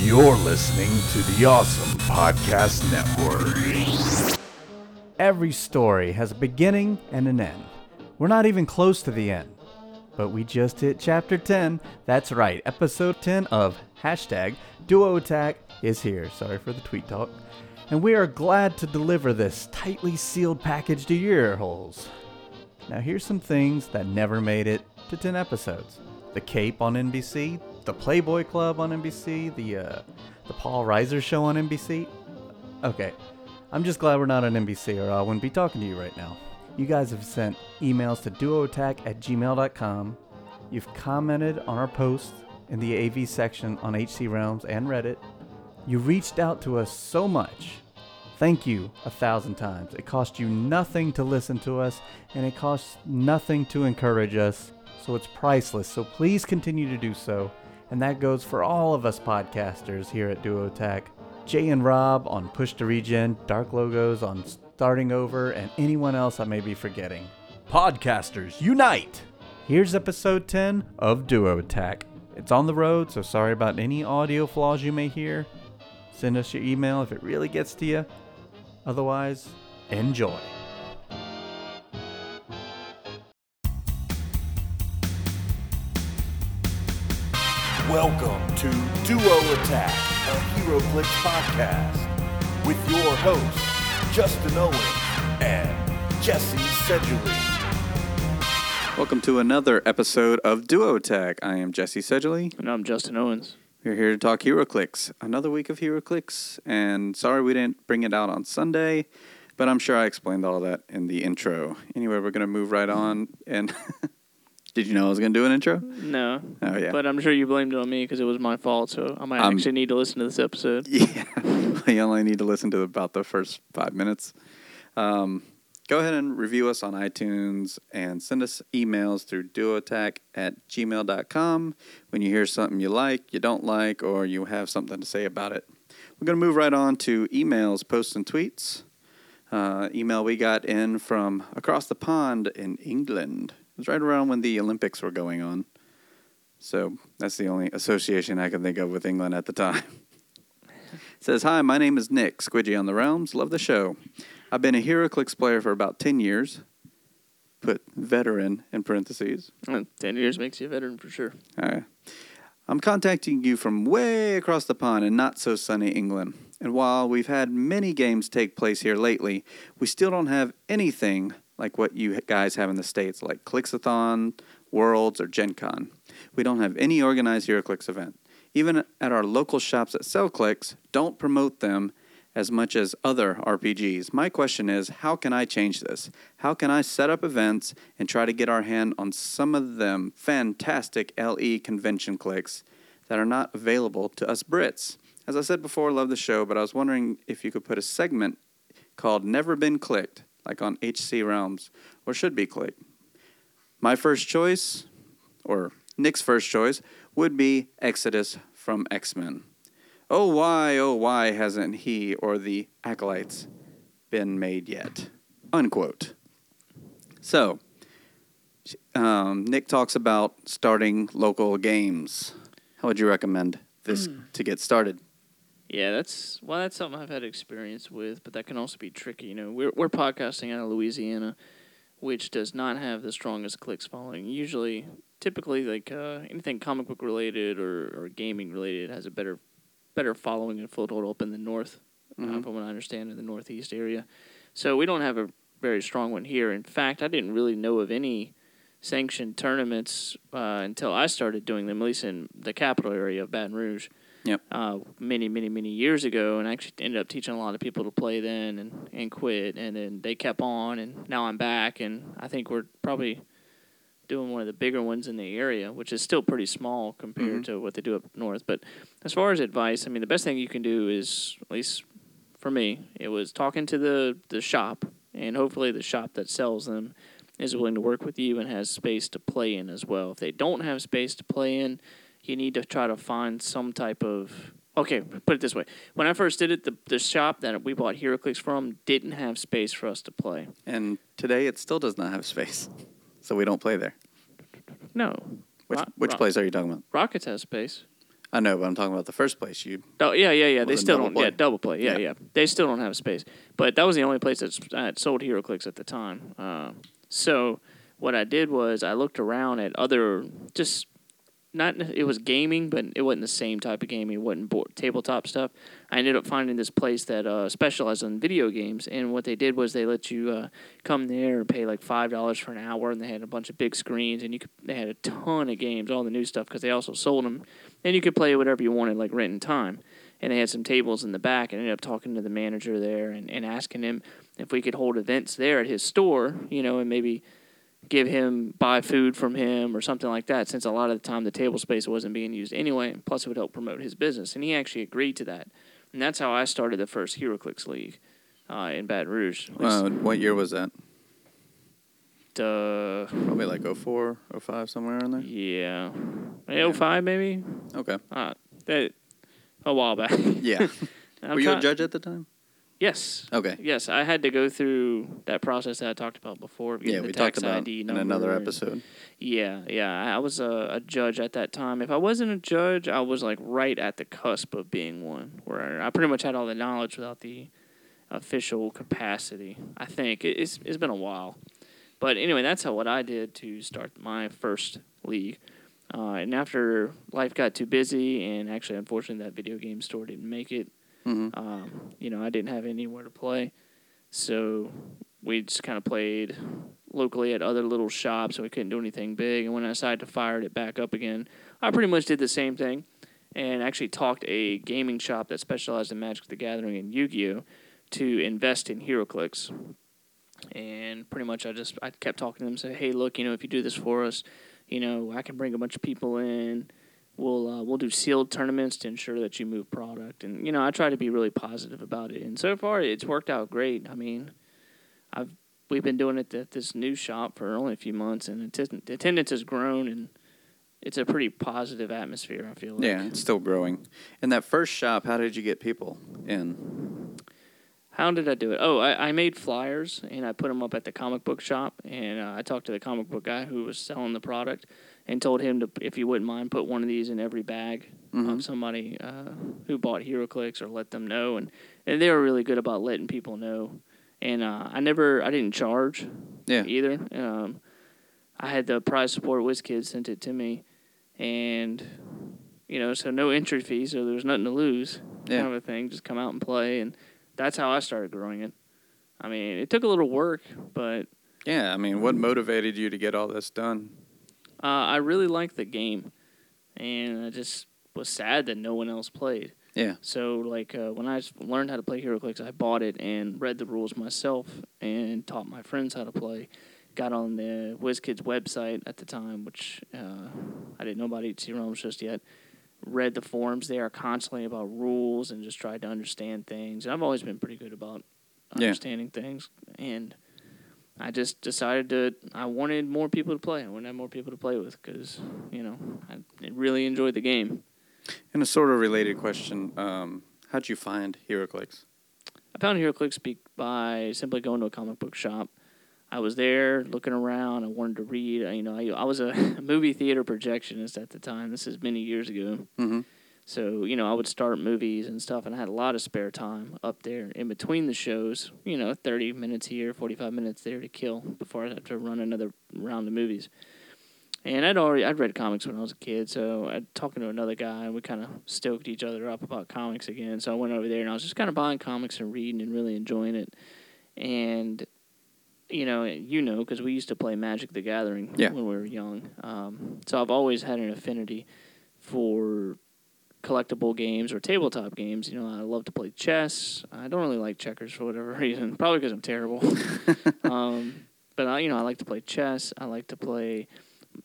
You're listening to the Awesome Podcast Network. Every story has a beginning and an end. We're not even close to the end. But we just hit chapter 10. That's right, episode 10 of hashtag Duo Attack is here. Sorry for the tweet talk. And we are glad to deliver this tightly sealed package to your ear holes. Now, here's some things that never made it to 10 episodes The Cape on NBC, The Playboy Club on NBC, the, uh, the Paul Reiser Show on NBC. Okay, I'm just glad we're not on NBC or I wouldn't be talking to you right now. You guys have sent emails to duoattack at gmail.com. You've commented on our posts in the AV section on HC Realms and Reddit. You reached out to us so much. Thank you a thousand times. It cost you nothing to listen to us, and it costs nothing to encourage us, so it's priceless. So please continue to do so. And that goes for all of us podcasters here at Duo Attack. Jay and Rob on Push to Regen, Dark Logos on Starting Over, and anyone else I may be forgetting. Podcasters, unite! Here's episode 10 of Duo Attack. It's on the road, so sorry about any audio flaws you may hear. Send us your email if it really gets to you. Otherwise, enjoy. Welcome to Duo Attack, a HeroClix podcast, with your hosts, Justin Owen and Jesse Sedgley. Welcome to another episode of Duo Attack. I am Jesse Sedgley. And I'm Justin Owens. We're here to talk HeroClix. Another week of HeroClix, and sorry we didn't bring it out on Sunday, but I'm sure I explained all that in the intro. Anyway, we're gonna move right on. And did you know I was gonna do an intro? No. Oh yeah. But I'm sure you blamed it on me because it was my fault, so I might Um, actually need to listen to this episode. Yeah, you only need to listen to about the first five minutes. Um, go ahead and review us on iTunes and send us emails through duoattack at gmail.com when you hear something you like, you don't like, or you have something to say about it. We're going to move right on to emails, posts, and tweets. Uh, email we got in from across the pond in England. It was right around when the Olympics were going on. So that's the only association I can think of with England at the time. Says, Hi, my name is Nick, Squidgy on the Realms. Love the show. I've been a HeroClix player for about 10 years. Put veteran in parentheses. Uh, Ten years makes you a veteran for sure. Uh, I'm contacting you from way across the pond in not so sunny England. And while we've had many games take place here lately, we still don't have anything like what you guys have in the States, like Clixathon, Worlds, or Gen Con. We don't have any organized HeroClix event. Even at our local shops that sell clicks, don't promote them as much as other RPGs. My question is, how can I change this? How can I set up events and try to get our hand on some of them fantastic LE convention clicks that are not available to us Brits? As I said before, love the show, but I was wondering if you could put a segment called Never Been Clicked, like on HC Realms, or should be clicked. My first choice, or Nick's first choice, would be Exodus from X Men. Oh, why, oh, why hasn't he or the acolytes been made yet? Unquote. So, um, Nick talks about starting local games. How would you recommend this to get started? Yeah, that's well, that's something I've had experience with, but that can also be tricky. You know, we're we're podcasting out of Louisiana, which does not have the strongest clicks following. Usually, typically, like uh, anything comic book related or, or gaming related has a better better following and foothold up in the north, uh, Mhm. from what I understand, in the northeast area. So we don't have a very strong one here. In fact, I didn't really know of any sanctioned tournaments uh, until I started doing them, at least in the capital area of Baton Rouge Yep. uh, many, many, many years ago, and I actually ended up teaching a lot of people to play then and, and quit, and then they kept on, and now I'm back, and I think we're probably doing one of the bigger ones in the area, which is still pretty small compared Mhm. to what they do up north. But as far as advice, I mean, the best thing you can do is, at least for me, it was talking to the, the shop, and hopefully the shop that sells them is willing to work with you and has space to play in as well. If they don't have space to play in, you need to try to find some type of okay put it this way when i first did it the, the shop that we bought heroclix from didn't have space for us to play And today it still does not have space, so we don't play there. no Which Ro- which Ro- place are you talking about? rockets has space I know, but I'm talking about the first place. You Oh yeah, yeah, yeah. They still don't. play. Yeah, double play. Yeah, Yeah. yeah, They still don't have space. But that was the only place that's that sold HeroClix at the time. Uh, so what I did was I looked around at other just not it was gaming, but it wasn't the same type of gaming. It wasn't board, tabletop stuff. I ended up finding this place that uh, specialized in video games, and what they did was they let you uh, come there and pay like five dollars for an hour, and they had a bunch of big screens, and you could they had a ton of games, all the new stuff, because they also sold them, and you could play whatever you wanted, like rent and time. And they had some tables in the back, and I ended up talking to the manager there and, and asking him if we could hold events there at his store, you know, and maybe give him buy food from him or something like that since a lot of the time the table space wasn't being used anyway plus it would help promote his business and he actually agreed to that and that's how i started the first HeroClix league uh, in baton rouge uh, what year was that? uh, Probably like 04, 05, somewhere in there. yeah 05 maybe Okay. uh, that a while back Yeah. Were you a judge at the time? Yes Okay. yes i had to go through that process that i talked about before of getting Yeah, the we tax talked about ID in number another and- episode. Yeah, yeah. I I was a, a judge at that time. If I wasn't a judge, I was like right at the cusp of being one, where I pretty much had all the knowledge without the official capacity. I think It- it's it's been a while, but anyway, that's how what I did to start my first league. Uh, and after life got too busy, and actually, unfortunately, that video game store didn't make it. Hmm Um, you know, I didn't have anywhere to play, so we just kind of played locally at other little shops. So we couldn't do anything big. And when I decided to fire it back up again, I pretty much did the same thing, and actually talked a gaming shop that specialized in Magic: The Gathering and Yu-Gi-Oh to invest in HeroClix. And pretty much, I just I kept talking to them, say, hey, look, you know, if you do this for us, you know, I can bring a bunch of people in we'll uh, we'll do sealed tournaments to ensure that you move product and you know I try to be really positive about it and so far it's worked out great I mean I've we've been doing it at this new shop for only a few months and the attendance has grown and it's a pretty positive atmosphere I feel like Yeah, it's still growing. In that first shop, how did you get people in? How did I do it? Oh, I, I made flyers and I put them up at the comic book shop. And uh, I talked to the comic book guy who was selling the product and told him to, if you wouldn't mind, put one of these in every bag Mhm. of somebody uh, who bought HeroClix or let them know. And, and they were really good about letting people know. And uh, I never, I didn't charge Yeah. either. Um, I had the prize support WizKids sent it to me, and you know, so no entry fee, so there was nothing to lose, Yeah. kind of a thing. Just come out and play, and that's how I started growing it. I mean, it took a little work, but Yeah, I mean, what motivated you to get all this done? Uh, I really liked the game, and I just was sad that no one else played. Yeah. So like uh, I learned how to play HeroClix, I bought it and read the rules myself and taught my friends how to play. Got on the WizKids website at the time, which uh, I didn't know about HC Realms just yet. Read the forums there constantly about rules and just tried to understand things. And I've always been pretty good about Yeah. understanding things. And I just decided to. I wanted more people to play. I wanted to have more people to play with because you know I really enjoyed the game. And a sort of related question: um, How'd you find HeroClix? I found HeroClix be- by simply going to a comic book shop. I was there looking around. I wanted to read. I- You know, I, I was a movie theater projectionist at the time. This is many years ago. Mm-hmm. So, you know, I would start movies and stuff, and I had a lot of spare time up there in between the shows. You know, 30 minutes here, 45 minutes there to kill before I have to run another round of movies. And I'd already I'd read comics when I was a kid, so I'd talking to another guy, and we kind of stoked each other up about comics again. So I went over there, and I was just kind of buying comics and reading and really enjoying it. And you know, you know, because we used to play Magic: The Gathering Yeah. when we were young. Um, so I've always had an affinity for collectible games or tabletop games. You know, I love to play chess. I don't really like checkers for whatever reason, probably because I'm terrible. um, but I, you know, I like to play chess. I like to play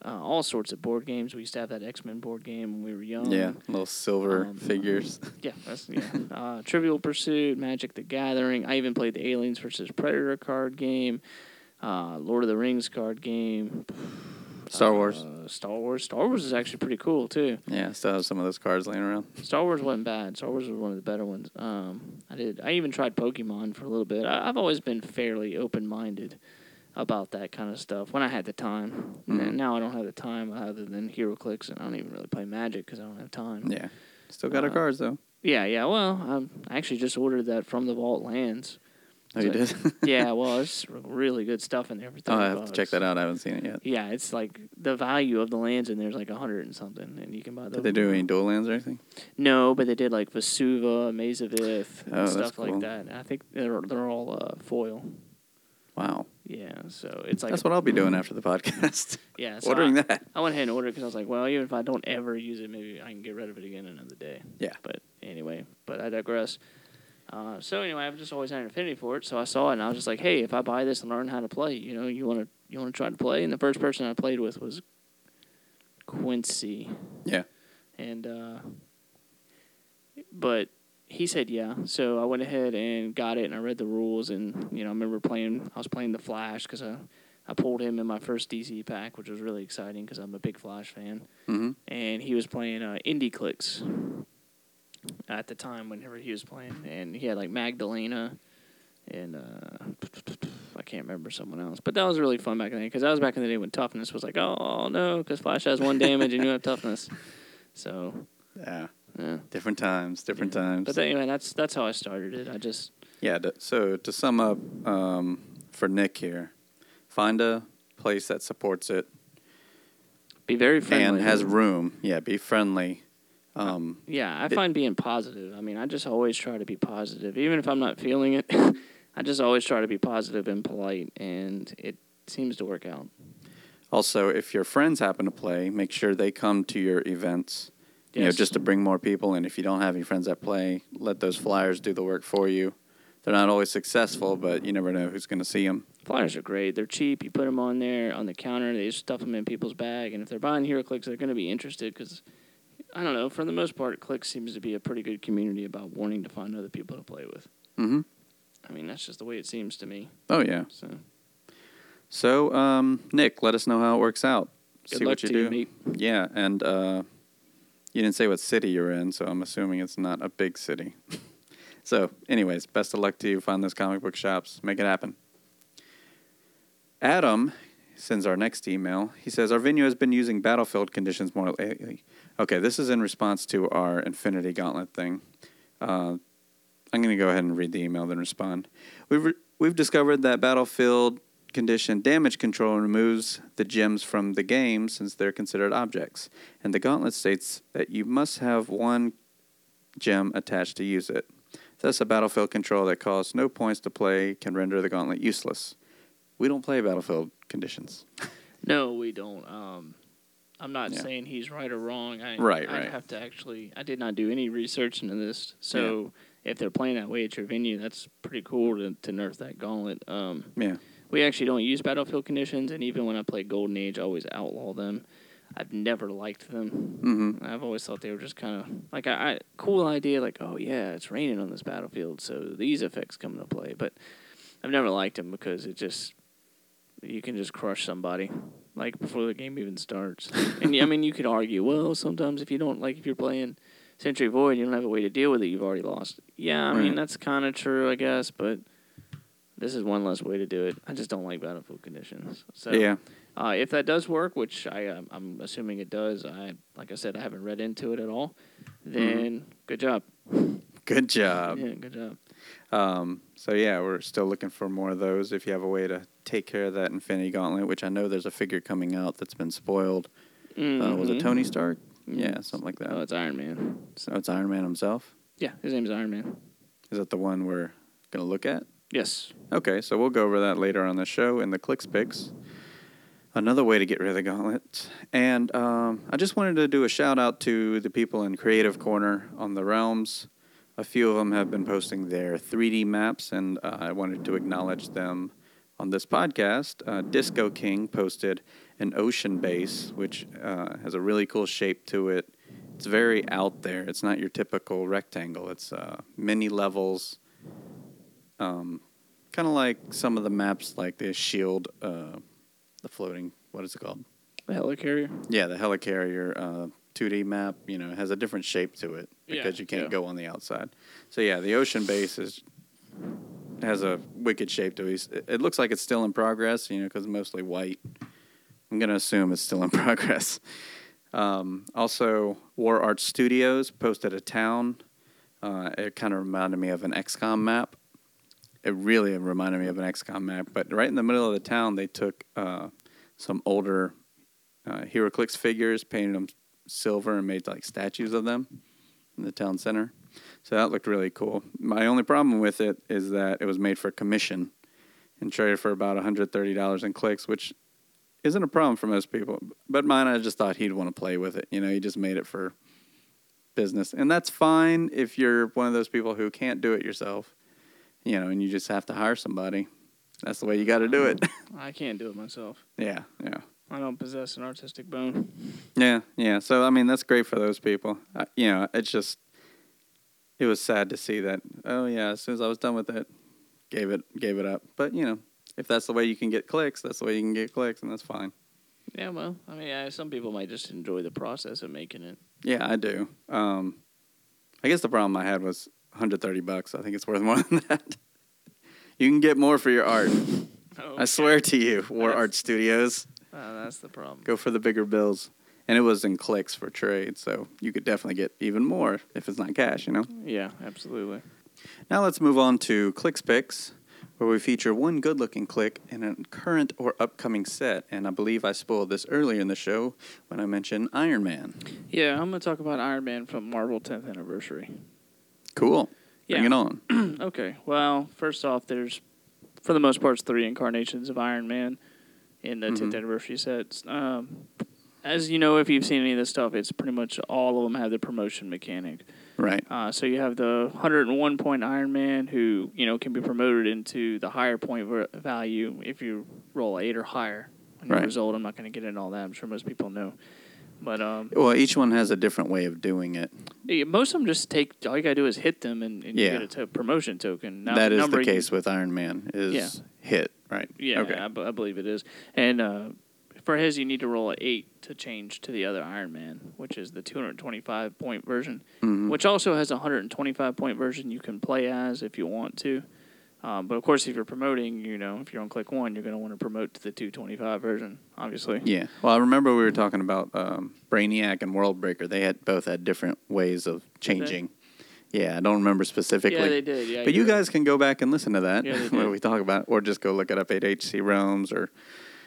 uh, all sorts of board games. We used to have that X Men board game when we were young. Yeah, little silver Um, figures. Yeah, that's yeah. uh, Trivial Pursuit, Magic: The Gathering. I even played the Aliens versus Predator card game, uh, Lord of the Rings card game. Star Wars. Uh, Star Wars. Star Wars is actually pretty cool too. Yeah, still have some of those cards laying around. Star Wars wasn't bad. Star Wars was one of the better ones. Um, I did. I even tried Pokemon for a little bit. I, I've always been fairly open minded about that kind of stuff when I had the time. Mhm. And now I don't have the time other than HeroClix, and I don't even really play Magic because I don't have time. Yeah. Still got our Uh, cards though. Yeah, yeah. Well, um, I actually just ordered that from the Vault Lands. Oh, you did? yeah, well, it's really good stuff in there. For oh, I 30 have to check that out. I haven't seen it yet. Yeah, it's like the value of the lands in there is like a hundred and something, and you can buy. Did they do any dual lands or anything? No, but they did like Vesuva, Maze of Ith, and Oh, stuff cool. like that. I think they're they're all uh, foil. Wow. Yeah, so it's like That's what I'll be doing after the podcast. Yeah, so Ordering I, that. I went ahead and ordered because I was like, well, even if I don't ever use it, maybe I can get rid of it again another day. Yeah. But anyway, but I digress. Uh, so anyway, I've just always had an affinity for it. So I saw it and I was just like, hey, if I buy this and learn how to play, you know, you want to you want to try to play. And the first person I played with was Quincy. Yeah. And uh, but he said yeah. So I went ahead and got it and I read the rules and you know I remember playing. I was playing the Flash because I I pulled him in my first DC pack, which was really exciting because I'm a big Flash fan. Mm-hmm. And he was playing uh, Indie Clicks at the time whenever he was playing, and he had like Magdalena and uh, I can't remember someone else, but that was really fun back in the day because that was back in the day when toughness was like, oh no, because Flash has one damage and you have toughness. So Yeah. yeah. Different times. Different Yeah. times. But anyway, that's that's how I started it. I just Yeah. To, so to sum up um, for Nick here, find a place that supports it be very friendly and has room. Yeah. Be friendly. Um, Yeah, I It- find being positive. I mean, I just always try to be positive, even if I'm not feeling it. I just always try to be positive and polite, and it seems to work out. also, if your friends happen to play, make sure they come to your events. You know, just to bring more people. And if you don't have any friends that play, let those flyers do the work for you. They're not always successful, but you never know who's going to see them. Flyers are great. They're cheap. You put them on there on the counter. They just stuff them in people's bag, and if they're buying HeroClix, they're going to be interested because I don't know. For the most part, Click seems to be a pretty good community about wanting to find other people to play with. Mm-hmm. I mean, that's just the way it seems to me. Oh yeah. So So, um, Nick, let us know how it works out. good See luck what you to do. you. Yeah, and uh, you didn't say what city you're in, so I'm assuming it's not a big city. so, anyways, best of luck to you. Find those comic book shops. Make it happen. Adam sends our next email. He says, Our venue has been using battlefield conditions more lately. Okay, this is in response to our Infinity Gauntlet thing. Uh, I'm going to go ahead and read the email, then respond. We've, re- we've discovered that battlefield condition damage control removes the gems from the game since they're considered objects. And the gauntlet states that you must have one gem attached to use it. Thus, a battlefield control that costs no points to play can render the gauntlet useless. We don't play battlefield conditions. No, we don't. Um, I'm not Yeah. saying he's right or wrong. I, Right, I right. have to actually. I did not do any research into this, so if they're playing that way at your venue, that's pretty cool to, to nerf that gauntlet. Um, Yeah. we actually don't use battlefield conditions, and even when I play Golden Age, I always outlaw them. I've never liked them. Mm-hmm. I've always thought they were just kind of like I, I cool idea, like oh yeah, it's raining on this battlefield, so these effects come into play. But I've never liked them because it just you can just crush somebody like before the game even starts. and I mean, you could argue, well, sometimes if you don't like if you're playing Sentry Void, you don't have a way to deal with it. You've already lost. Yeah, I mean that's kind of true, I guess, but. This is one less way to do it. I just don't like battlefield conditions. So Yeah. uh, if that does work, which I um, I'm assuming it does, I like I said I haven't read into it at all. Then good job. Good job. yeah, good job. Um, so yeah, we're still looking for more of those. If you have a way to take care of that Infinity Gauntlet, which I know there's a figure coming out that's been spoiled. Uh, was it Mhm. Tony Stark? Mhm. Yeah, something like that. Oh, it's Iron Man. So oh, it's Iron Man himself. yeah, his name's Iron Man. Is that the one we're gonna look at? Yes. Okay, so we'll go over that later on the show in the clicks picks. Another way to get rid of the gauntlet. And um, I just wanted to do a shout out to the people in Creative Corner on the Realms. A few of them have been posting their 3D maps, and uh, I wanted to acknowledge them on this podcast. Uh, Disco King posted an ocean base, which uh, has a really cool shape to it. It's very out there. It's not your typical rectangle. It's uh, many levels, um, kind of like some of the maps, like the Shield, uh, the floating. What is it called? The helicarrier. Yeah, the helicarrier uh, 2D map. You know, has a different shape to it Yeah, because you can't yeah. go on the outside. So yeah, the ocean base is has a wicked shape to it. It looks like it's still in progress, you know, because mostly white. I'm gonna assume it's still in progress. Um, also, War Art Studios posted a town. Uh, it kind of reminded me of an XCOM map. It really reminded me of an XCOM map. But right in the middle of the town, they took uh, some older uh, HeroClix figures, painted them silver, and made like statues of them in the town center. So that looked really cool. My only problem with it is that it was made for commission and traded for about $130 in clicks, which isn't a problem for most people. But mine, I just thought he'd want to play with it. You know, he just made it for business. And that's fine if you're one of those people who can't do it yourself, you know, and you just have to hire somebody. That's the way you got to do it. I can't do it myself. yeah, yeah. I don't possess an artistic bone. Yeah, yeah. So I mean, that's great for those people. You know, it's just it was sad to see that. Oh yeah, as soon as I was done with it, gave it gave it up. But you know, if that's the way you can get clicks, that's the way you can get clicks, and that's fine. Yeah, well, I mean, yeah, some people might just enjoy the process of making it. Yeah, I do. Um, I guess the problem I had was 130 bucks. I think it's worth more than that. you can get more for your art. Oh, I swear to you, War Art Studios. Uh, that's the problem. Go for the bigger bills. And it was in clicks for trade, so you could definitely get even more if it's not cash, you know? Yeah, absolutely. Now let's move on to Clicks Picks, where we feature one good looking click in a current or upcoming set. And I believe I spoiled this earlier in the show when I mentioned Iron Man. Yeah, I'm gonna talk about Iron Man from Marvel 10th anniversary. Cool. Yeah. Bring it on. okay. Well, first off, there's for the most part three incarnations of Iron Man in the 10th Mhm. anniversary sets. Um, as you know, if you've seen any of this stuff, it's pretty much all of them have the promotion mechanic. Right. Uh, so you have the 101 point Iron Man who you know can be promoted into the higher point value if you roll eight or higher your Right. result. I'm not going to get into all that. I'm sure most people know, but um, Well, each one has a different way of doing it. yeah, most of them just take all you got to do is hit them and, and Yeah. you get a to- promotion token. Now, that is the you- case with Iron Man. Is Yeah. hit right? Yeah, Okay. I, b- I believe it is. And uh, for his, you need to roll an eight to change to the other Iron Man, which is the 225 point version, Mhm. which also has a 125 point version you can play as if you want to. Um, but of course, if you're promoting, you know, if you're on click one, you're going to want to promote to the 225 version, obviously. Yeah. Well, I remember we were talking about um, Brainiac and World Breaker. They had both had different ways of changing. Yeah, I don't remember specifically. Yeah, they did. Yeah, but you guys can go back and listen to that Yeah, when we talk about, it, or just go look it up at HC Realms or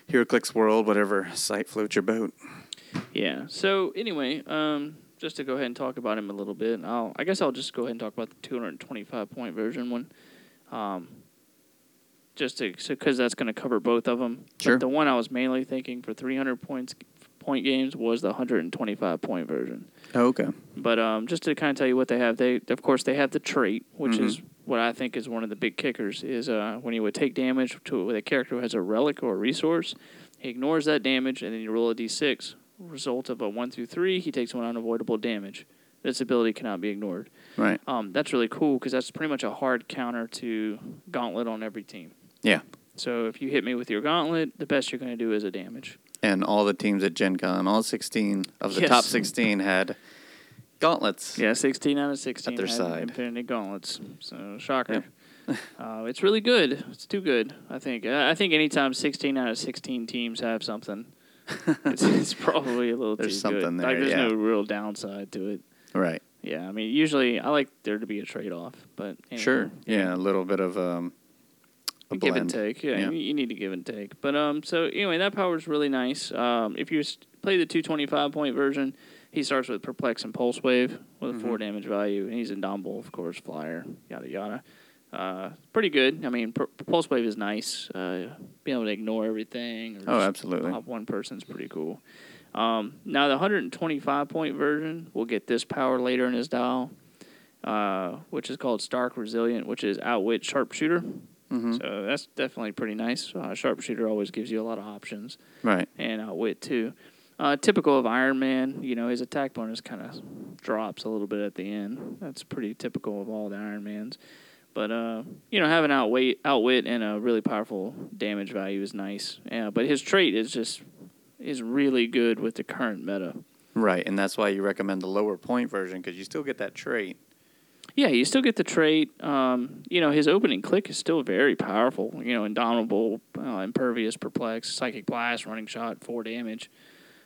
HeroClix World, whatever site floats your boat. Yeah. So anyway, um, just to go ahead and talk about him a little bit, I'll, I guess I'll just go ahead and talk about the 225 point version one, um, just to because that's going to cover both of them. Sure. But the one I was mainly thinking for 300 points point games was the 125 point version. Oh, okay. But um, just to kind of tell you what they have, they of course they have the trait, which Mhm. is what I think is one of the big kickers. Is uh, when you would take damage to with a character who has a relic or a resource, he ignores that damage, and then you roll a d6. Result of a one through three, he takes one unavoidable damage. This ability cannot be ignored. Right. Um, that's really cool because that's pretty much a hard counter to Gauntlet on every team. Yeah. So if you hit me with your Gauntlet, the best you're going to do is a damage. And all the teams at Gen Con, all 16 of the Yes. top 16 had gauntlets. Yeah, 16 out of 16 at their had side. Infinity Gauntlets. So, shocker. uh, it's really good. It's too good, I think. I I think anytime 16 out of 16 teams have something, it's, it's probably a little There's too something good. there, Like, there's yeah. no real downside to it. Right. Yeah, I mean, usually I like there to be a trade off, but anyway, Sure. Yeah, a little bit of um, a give and take. Yeah, Yeah. You, you need to give and take. But um, so anyway, that power is really nice. Um, if you play the 225 point version, he starts with perplex and pulse wave with a Mhm. four damage value, and he's indomitable, of course, flyer, yada yada. Uh, pretty good. I mean, per- pulse wave is nice. Uh, being able to ignore everything. Or Oh, absolutely. Pop one person's pretty cool. Um, now the 125 point version will get this power later in his dial, uh, which is called Stark Resilient, which is outwit sharpshooter. Mhm. So that's definitely pretty nice. Uh, sharpshooter always gives you a lot of options, Right. and outwit too. Uh, typical of Iron Man, you know, his attack bonus kind of drops a little bit at the end. That's pretty typical of all the Iron Mans. But uh, you know, having outwit, outwit, and a really powerful damage value is nice. Yeah, but his trait is just is really good with the current meta. Right, and that's why you recommend the lower point version because you still get that trait. Yeah, you still get the trait. Um, you know, his opening click is still very powerful. You know, indomitable, uh, impervious, perplex, psychic blast, running shot, four damage,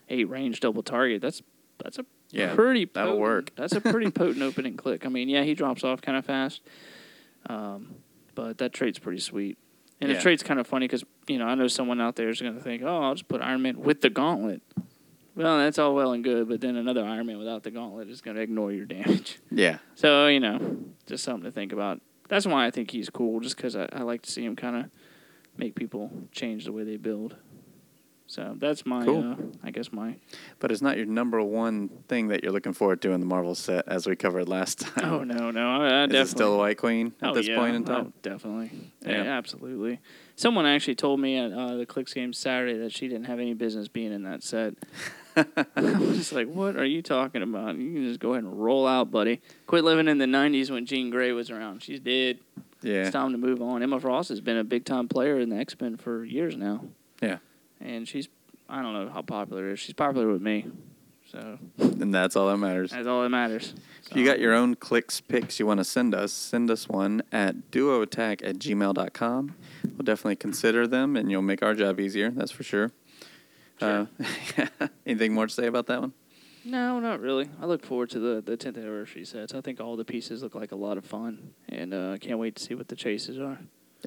eight range, double target. That's that's a Yeah, pretty that'll potent- work. That's a pretty potent opening click. I mean, yeah, he drops off kind of fast, um, but that trait's pretty sweet. And Yeah. the trait's kind of funny because you know I know someone out there is going to think, oh, I'll just put Iron Man with the gauntlet. Well, that's all well and good, but then another Iron Man without the gauntlet is going to ignore your damage. Yeah. So you know, just something to think about. That's why I think he's cool, just because I, I like to see him kind of make people change the way they build. So that's my, Cool. uh, I guess my. But it's not your number one thing that you're looking forward to in the Marvel set, as we covered last time. Oh no, no, I, I Is definitely. it still White Queen at oh, this yeah. point in time? Oh, definitely. Yeah. Yeah. absolutely. Someone actually told me at uh, the Clicks game Saturday that she didn't have any business being in that set. I was just like, what are you talking about? You can just go ahead and roll out, buddy. Quit living in the 90s when Jean Grey was around. She's dead. Yeah. It's time to move on. Emma Frost has been a big time player in the X Men for years now. Yeah. And she's, I don't know how popular is. She's popular with me. So And that's all that matters. that's all that matters. If you got your own clicks picks you want to send us, send us one at duoattack at gmail.com. We'll definitely consider them and you'll make our job easier, that's for sure. Uh, anything more to say about that one? No, not really. I look forward to the the 10th anniversary sets. I think all the pieces look like a lot of fun, and uh, I can't wait to see what the chases are.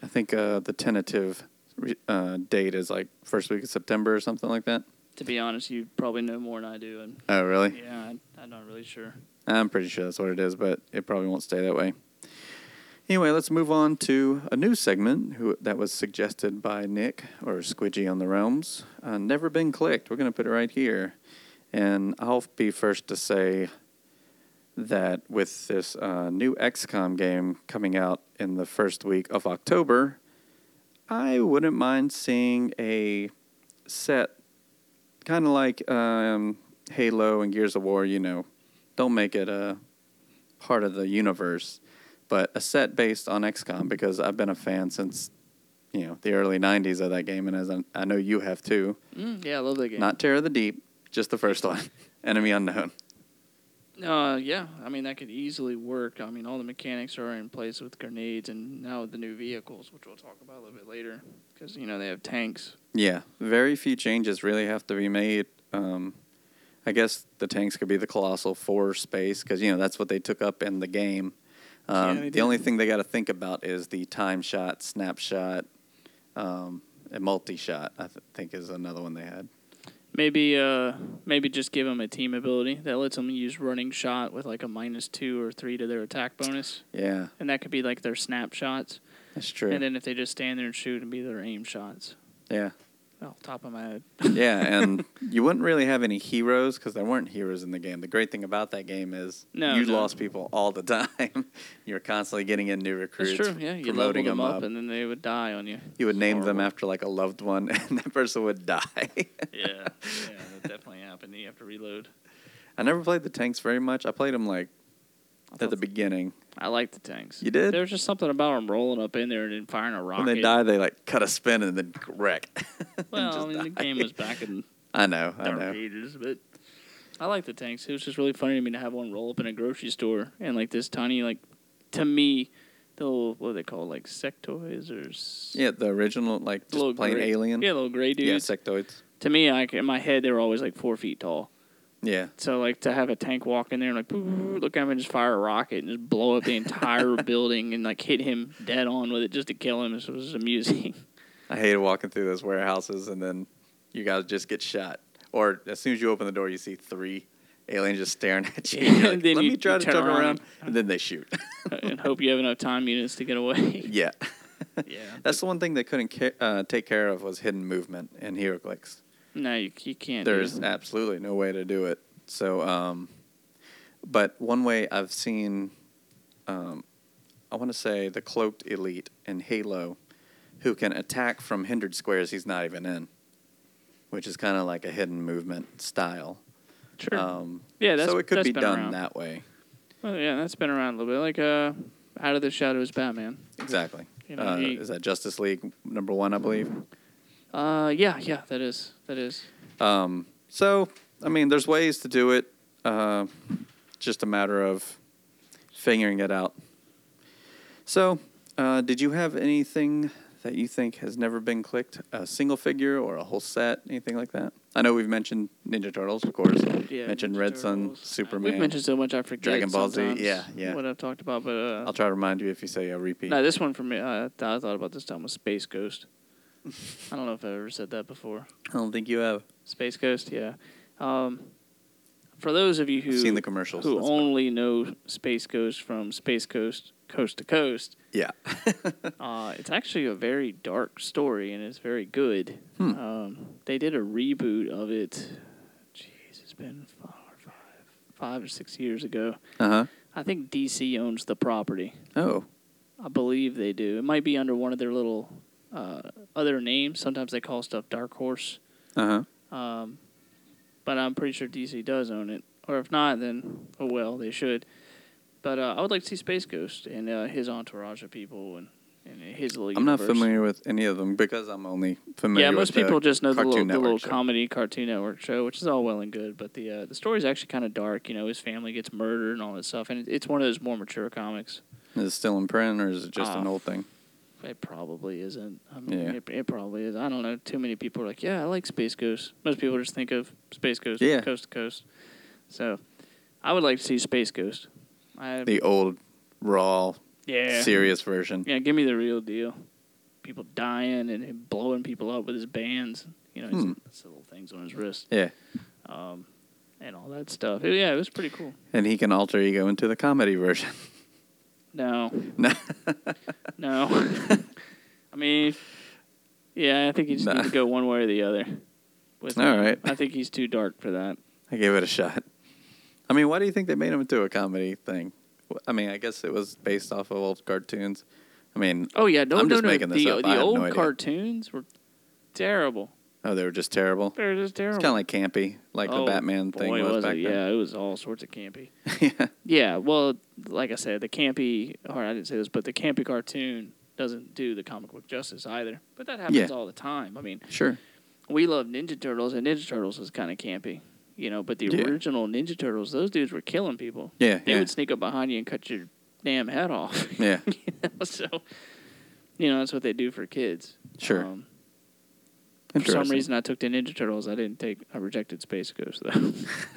I think uh, the tentative re- uh, date is like first week of September or something like that. To be honest, you probably know more than I do, and Oh, really? yeah, I, I'm not really sure. I'm pretty sure that's what it is, but it probably won't stay that way. Anyway, let's move on to a new segment who, that was suggested by Nick or Squidgy on the Realms. Uh, Never been clicked. We're going to put it right here. And I'll be first to say that with this uh, new XCOM game coming out in the first week of October, I wouldn't mind seeing a set kind of like um, Halo and Gears of War, you know, don't make it a part of the universe, but a set based on XCOM because I've been a fan since you know the early '90s of that game, and as I, I know you have too. Mm, yeah, I love that game. Not Terror of the Deep, just the first one, Enemy Unknown. Uh, yeah, I mean that could easily work. I mean all the mechanics are in place with grenades, and now with the new vehicles, which we'll talk about a little bit later, because you know they have tanks. Yeah, very few changes really have to be made. Um, I guess the tanks could be the colossal four space because you know that's what they took up in the game. Um, Yeah, the only thing they got to think about is the time shot, snapshot, um, and multi shot. I th- think is another one they had. Maybe, uh, maybe just give them a team ability that lets them use running shot with like a minus two or three to their attack bonus, Yeah, and that could be like their snapshots. that's true. And then if they just stand there and shoot, and be their aim shots. yeah, Oh, top of my head. yeah, and you wouldn't really have any heroes because there weren't heroes in the game. The great thing about that game is No, you no. lost people all the time. You're constantly getting in new recruits. That's true. Yeah, you promoting them them up, up. and then they would die on you. You would It's name them after like a loved one, and that person would die. Yeah, yeah, that definitely happened. You have to reload. I never played the tanks very much. I played them like I, at the beginning. I like the tanks. You did? There's just something about them rolling up in there and then firing a rocket. When they die, they like cut a spin and then wreck. Well, I mean, the game was back in I know, I know. ages, but I like the tanks. It was just really funny to me to have one roll up in a grocery store and like this tiny, like to me, the little what are they called, like sectoids or Yeah, the original like just little plain gray- alien. Yeah, little gray dudes. yeah, sectoids. to me, I, in my head, they were always like four feet tall. Yeah, So like to have a tank walk in there and like look at him and just fire a rocket and just blow up the entire building and like hit him dead on with it just to kill him. It was amusing. I hated walking through those warehouses and then you guys just get shot. Or as soon as you open the door, you see three aliens just staring at you. Yeah, like, and then Let you- me try to turn turn around around, and- and then they shoot. and hope you have enough time units to get away. yeah, yeah. that's the one thing they couldn't ca- uh, take care of was hidden movement in HeroClix. No, you, you can't. There's absolutely no way to do it. So, um, but one way I've seen, um, I want to say the cloaked elite in Halo, who can attack from hindered squares he's not even in, which is kind of like a hidden movement style. Sure. Um, yeah, that's so it could be done around. that way. Well, yeah, that's been around a little bit. Like uh, Out of the Shadows, Batman. Exactly. You know, uh, he- is that Justice League number one, I believe? Uh, yeah, yeah, that is that is. Um, so, I mean, there's ways to do it. Uh, just a matter of figuring it out. So, uh, did you have anything that you think has never been clicked? A single figure or a whole set? Anything like that? I know we've mentioned Ninja Turtles, of course. Yeah, mentioned Ninja Red Son, Superman. We've mentioned so much I forget. Dragon Ball Z, yeah, yeah. What I've talked about, but uh, I'll try to remind you if you say a repeat. no, this one for me, uh, I thought about this time was Space Ghost. I don't know if I ever said that before. I don't think you have. Space Ghost, yeah. Um, for those of you who I've seen the commercials. who only know Space Ghost from Space Ghost Coast to Coast, Yeah. uh, it's actually a very dark story and it's very good. Hmm. Um, they did a reboot of it. Jeez, it's been five, five, five or six years ago. Uh huh. I think DC owns the property. Oh. I believe they do. It might be under one of their little uh, other names. Sometimes they call stuff Dark Horse. Uh huh. Um, but I'm pretty sure DC does own it. Or if not, then oh well, they should. But uh, I would like to see Space Ghost and uh, his entourage of people and, and his little. I'm not familiar with any of them because I'm only familiar. Yeah, with most the people just know the little, the little comedy Cartoon Network show, which is all well and good. But the uh, the story's actually kind of dark. You know, his family gets murdered and all that stuff, and it, it's one of those more mature comics. Is it still in print or is it just an Ah. old thing? It probably isn't. I mean, Yeah. it, it probably is. I don't know. Too many people are like, yeah, I like Space Ghost. Most people just think of Space Ghost, Yeah. coast to coast. So, I would like to see Space Ghost. I, The old, raw, yeah, serious version. Yeah, give me the real deal. People dying and him blowing people up with his bands. You know, his, Hmm. his little things on his wrist, Yeah. um, and all that stuff. Yeah, it was pretty cool. And he can alter ego into the comedy version. No, No. no. I mean, yeah, I think you just Nah. need to go one way or the other. With All him. right. I think he's too dark for that. I gave it a shot. I mean, why do you think they made him into a comedy thing? I mean, I guess it was based off of old cartoons. I mean, Oh yeah, no, I'm no, just no. making this the up. The no old idea. cartoons were terrible. Oh, they were just terrible. They were just terrible. It's kind of like campy, like Oh, the Batman thing was, was back it. then. Yeah, it was all sorts of campy. yeah. Yeah, well, like I said, the campy, or I didn't say this, but the campy cartoon doesn't do the comic book justice either. But that happens Yeah. all the time. I mean, Sure. we love Ninja Turtles, and Ninja Turtles was kind of campy, you know. But the Yeah. original Ninja Turtles, those dudes were killing people. Yeah. They yeah. would sneak up behind you and cut your damn head off. yeah. you know, so, you know, that's what they do for kids. Sure. Um, for some reason, I took the Ninja Turtles. I didn't take. I rejected Space Ghost though.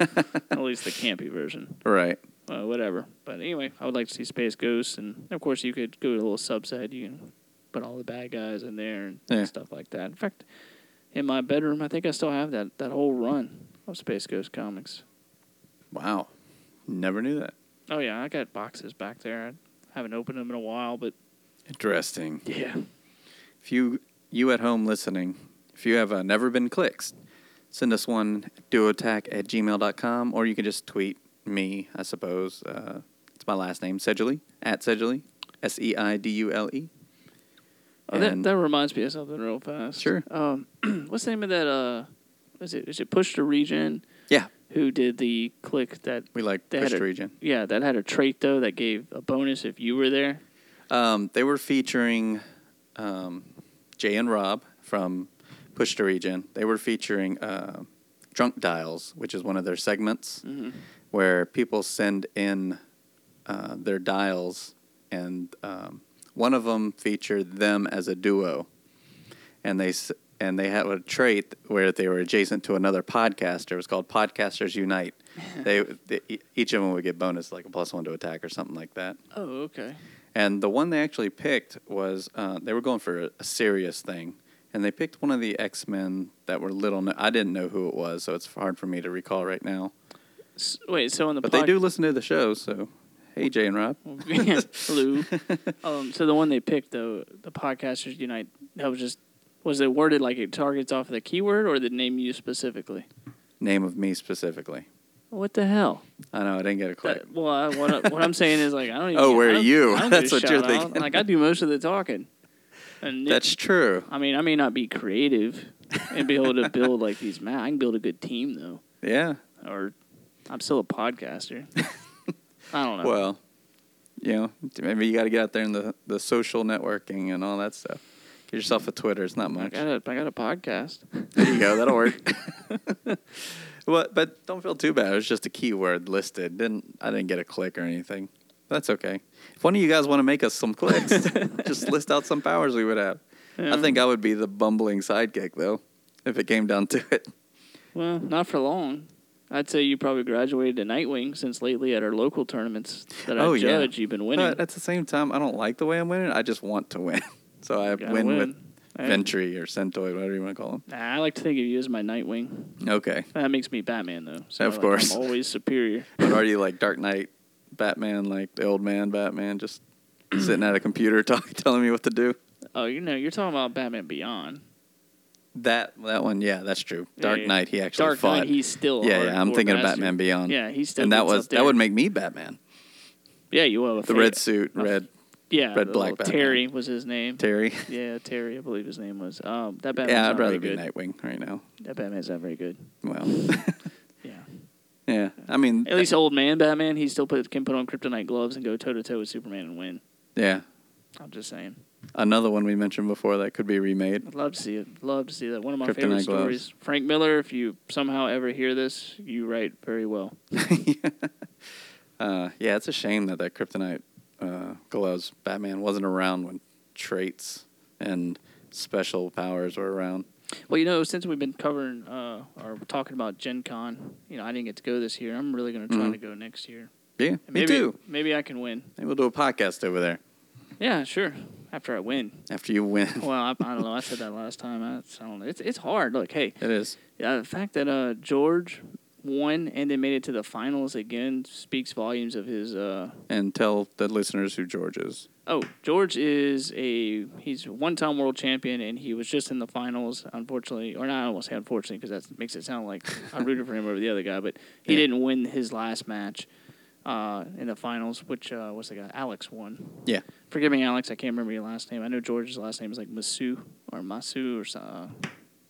At least the campy version. Right. Uh, whatever. But anyway, I would like to see Space Ghost, and of course, you could go to a little subset. You can put all the bad guys in there and Yeah. stuff like that. In fact, in my bedroom, I think I still have that that whole run of Space Ghost comics. Wow. Never knew that. Oh yeah, I got boxes back there. I haven't opened them in a while, but Interesting. yeah. If you you at home listening, if you have uh, never been clicks, send us one duoattack at gmail.com or you can just tweet me, I suppose. Uh, it's my last name, Sedgley, at Sedgley, S E I D U L E. Oh, that, that reminds me of something real fast. Sure. Um, what's the name of that? Uh, is it is it Push to Regen? Yeah. Who did the click that? We like Push a- Region. Yeah, that had a trait though that gave a bonus if you were there. Um, they were featuring um, Jay and Rob from Push to Regen. They were featuring uh, Drunk Dials, which is one of their segments Mm-hmm. where people send in uh, their dials, and um, one of them featured them as a duo, and they and they had a trait where they were adjacent to another podcaster. It was called Podcasters Unite. they, they each of them would get bonus like a plus one to attack or something like that. Oh, okay. And the one they actually picked was uh, they were going for a, a serious thing, and they picked one of the X Men that were little. kno- I didn't know who it was, so it's hard for me to recall right now. S- wait, so in the But pod- they do listen to the show, so hey, Jay and Rob. Hello. um, so the one they picked though, the podcasters unite. That was just was it worded like it targets off of the keyword or the name you specifically? Name of me specifically. What the hell? I know I didn't get a click. That, well, I, what, I- what I'm saying is like I don't even. Oh, where I are you? That's what you're out. thinking. Like I do most of the talking. And That's true. I mean, I may not be creative and be able to build like these maps. I can build a good team though, Yeah. or I'm still a podcaster. I don't know. Well, you know, maybe you got to get out there in the, the social networking and all that stuff. Get yourself a Twitter. It's not much. I got a I got a podcast. There you go. That'll work. well, but don't feel too bad. It was just a keyword listed. Didn't I didn't get a click or anything. That's okay. If one of you guys want to make us some clicks, just list out some powers we would have. I think I would be the bumbling sidekick, though, if it came down to it. Well, not for long. I'd say you probably graduated to Nightwing since lately at our local tournaments that I Oh, yeah. judge, you've been winning. But at the same time, I don't like the way I'm winning. I just want to win. So I win, win. with I- Ventry or Centoid, whatever you want to call him. Nah, I like to think of you as my Nightwing. Okay. That makes me Batman, though. So Of like, course. I'm always superior. But are you like Dark Knight Batman, like the old man Batman, just sitting at a computer talk, telling me what to do? Oh, you know, you're talking about Batman Beyond. That that one, yeah, that's true. Dark yeah. Knight, he actually Dark fought. Knight, he's still. yeah, yeah. I'm thinking of. Batman Beyond. Yeah, he's still. and that was that would make me Batman. Yeah, you will. The red suit, red Yeah, red, black Batman. Terry was his name. Terry. Yeah, Terry, I believe his name was. Um, that Batman's yeah, I'd rather very be good. Nightwing right now. That Batman's not very good. Well, Yeah. I mean, At least old man Batman, he still put, can put on kryptonite gloves and go toe to toe with Superman and win. yeah. I'm just saying. Another one we mentioned before that could be remade. I'd love to see it. Love to see that. One of my Kryptonite favorite gloves. stories. Frank Miller, if you somehow ever hear this, you write very well. Uh, yeah, it's a shame that that Kryptonite uh, gloves Batman wasn't around when traits and special powers were around. Well, you know, since we've been covering uh, or talking about Gen Con, you know, I didn't get to go this year. I'm really going to try Mhm. to go next year. Yeah, And me too. Maybe I can win. Maybe we'll do a podcast over there Yeah, sure. After I win. after you win. Well, I, I don't know. I said that last time. I, I don't know. It's it's hard. Look, hey, it is. yeah, the fact that uh, George won and then made it to the finals again speaks volumes of his. Uh, And tell the listeners who George is. Oh, George is a he's a one-time world champion, and he was just in the finals. Unfortunately, or not, I to say unfortunately because that makes it sound like I rooted for him over the other guy, but he Yeah. didn't win his last match. Uh, in the finals, which uh, what's the guy? Alex won. Yeah. Forgive me, Alex. I can't remember your last name. I know George's last name is like Masu or Masu or something.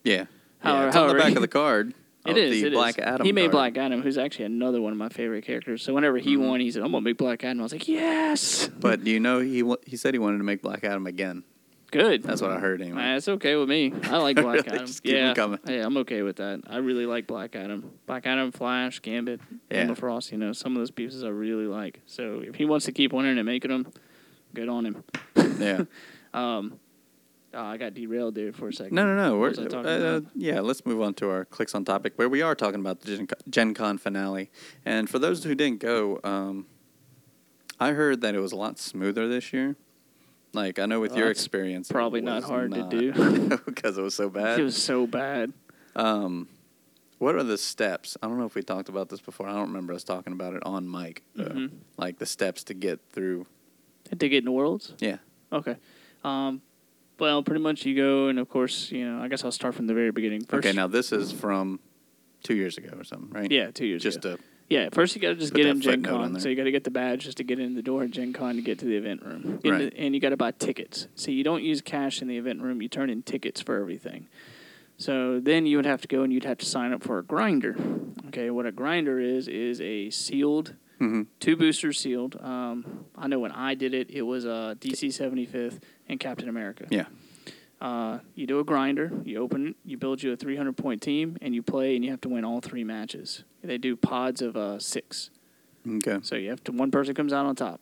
Yeah. How- yeah it's on the back of the card. It is. it is. Black Adam. He made card. Black Adam, who's actually another one of my favorite characters. So whenever he Mhm. won, he said, "I'm gonna make Black Adam." I was like, "Yes, But do you know he wa- he said he wanted to make Black Adam again. good." That's what I heard anyway. That's okay with me. I like Black Really? Adam. Just yeah, coming. yeah, I'm okay with that. I really like Black Adam. Black Adam, Flash, Gambit, Yeah. Emma Frost. You know, some of those pieces I really like. So if he wants to keep winning and making them, good on him. yeah. Um, oh, I got derailed there for a second. No, no, no. We're, was I talking uh, about? yeah, let's move on to our clicks on topic, where we are talking about the Gen, Gen Con finale. And for those who didn't go, um, I heard that it was a lot smoother this year. Like I know with Well, your experience, probably not hard to do. because it was so bad. It was so bad. Um, what are the steps? I don't know if we talked about this before. I don't remember us talking about it on mic. Mhm. Like the steps to get through. To get in the worlds. Yeah. Okay. Um, well, pretty much you go, and of course, you know, I guess I'll start from the very beginning. First, okay, now this is from two years ago or something, right? yeah, two years Just ago. to Yeah, first you got to just get in Gen Con. So you got to get the badge just to get in the door at Gen Con to get to the event room. Right. the- and you got to buy tickets. So you don't use cash in the event room. You turn in tickets for everything. So then you would have to go and you'd have to sign up for a grinder. Okay, what a grinder is is a sealed Mhm. two boosters sealed. Um, I know when I did it, it was a DC 75th and Captain America. Yeah. Uh, you do a grinder, you open you build you a 300 point team, and you play, and you have to win all three matches. They do pods of uh, six. Okay. So you have to, one person comes out on top.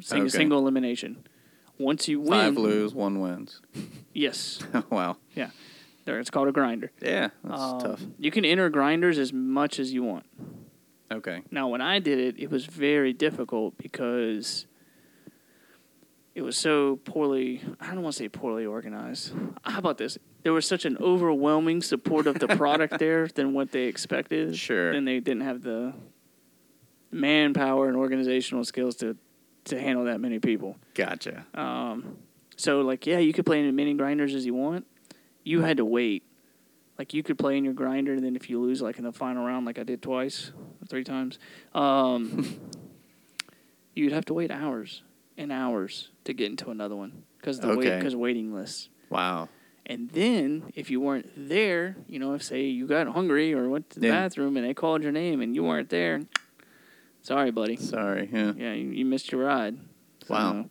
Sing, Okay. Single elimination. Once you win. Five lose, one wins. Yes. wow. There, it's called a grinder. Yeah, that's Um, tough. You can enter grinders as much as you want. Okay. Now, when I did it, it was very difficult because it was so poorly, I don't want to say poorly organized. How about this? There was such an overwhelming support of the product there than what they expected. Sure. And they didn't have the manpower and organizational skills to, to handle that many people. Gotcha. Um, so, like, yeah, you could play in as many grinders as you want. You had to wait. Like, you could play in your grinder, and then if you lose, like in the final round, like I did twice, or three times, um, you'd have to wait hours and hours to get into another one because the wait because waiting lists. Wow. And then if you weren't there, you know, if say you got hungry or went to the Yeah. bathroom and they called your name and you weren't there, sorry, buddy. Sorry. Yeah. Yeah, you, you missed your ride. Wow.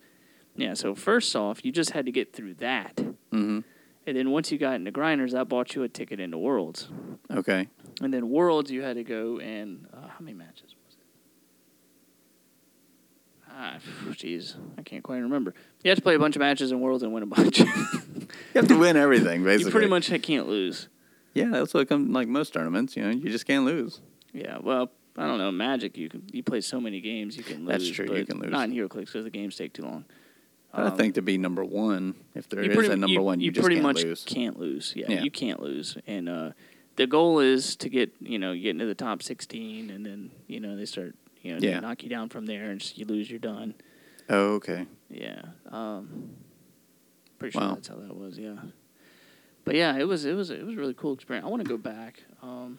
Yeah, so first off, you just had to get through that. Mm-hmm. And then once you got into Grinders, that bought you a ticket into Worlds. Okay. And then Worlds, you had to go and uh, how many matches? I I, jeez, I can't quite remember. You have to play a bunch of matches in Worlds and win a bunch. You have to win everything, basically. you pretty much can't lose. Yeah, that's what comes like most tournaments. You know, you just can't lose. Yeah, well, I don't know. Magic, you can you play so many games, you can lose. That's true, you can lose. Not in HeroClix because the games take too long. But I Um, think to be number one, if there is pretty, a number you, one, you, you pretty can't much lose. can't lose. Yeah, Yeah. you can't lose. And uh, the goal is to get you know get into the top sixteen, and then you know they start you know Yeah. knock you down from there, and you lose, you're done. Oh, okay. Yeah. Um, pretty sure Wow. that's how that was. Yeah. But yeah, it was it was it was a really cool experience. I want to go back. Um,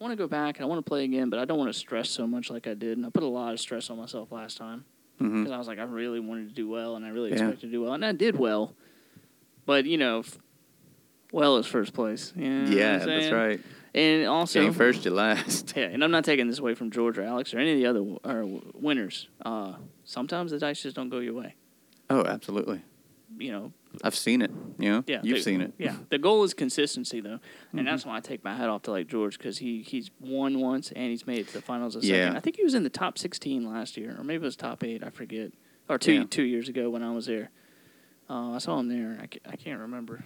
I want to go back and I want to play again, but I don't want to stress so much like I did. And I put a lot of stress on myself last time because I was like, I really wanted to do well, and I really Yeah. expected to do well, and I did well. But you know, f- well is first place. You know Yeah, that's right. And also, Game first, to last. yeah, and I'm not taking this away from George or Alex or any of the other w- or w- winners. Uh, sometimes the dice just don't go your way. Oh, absolutely. You know, I've seen it. You know, Yeah, you've the- seen it. Yeah, the goal is consistency though, Mm-hmm. and that's why I take my hat off to like George because he he's won once and he's made it to the finals a Yeah. second. I think he was in the top sixteen last year, or maybe it was top eight. I forget. Or two Yeah. two years ago when I was there, uh, I saw him there. I, ca- I can't remember,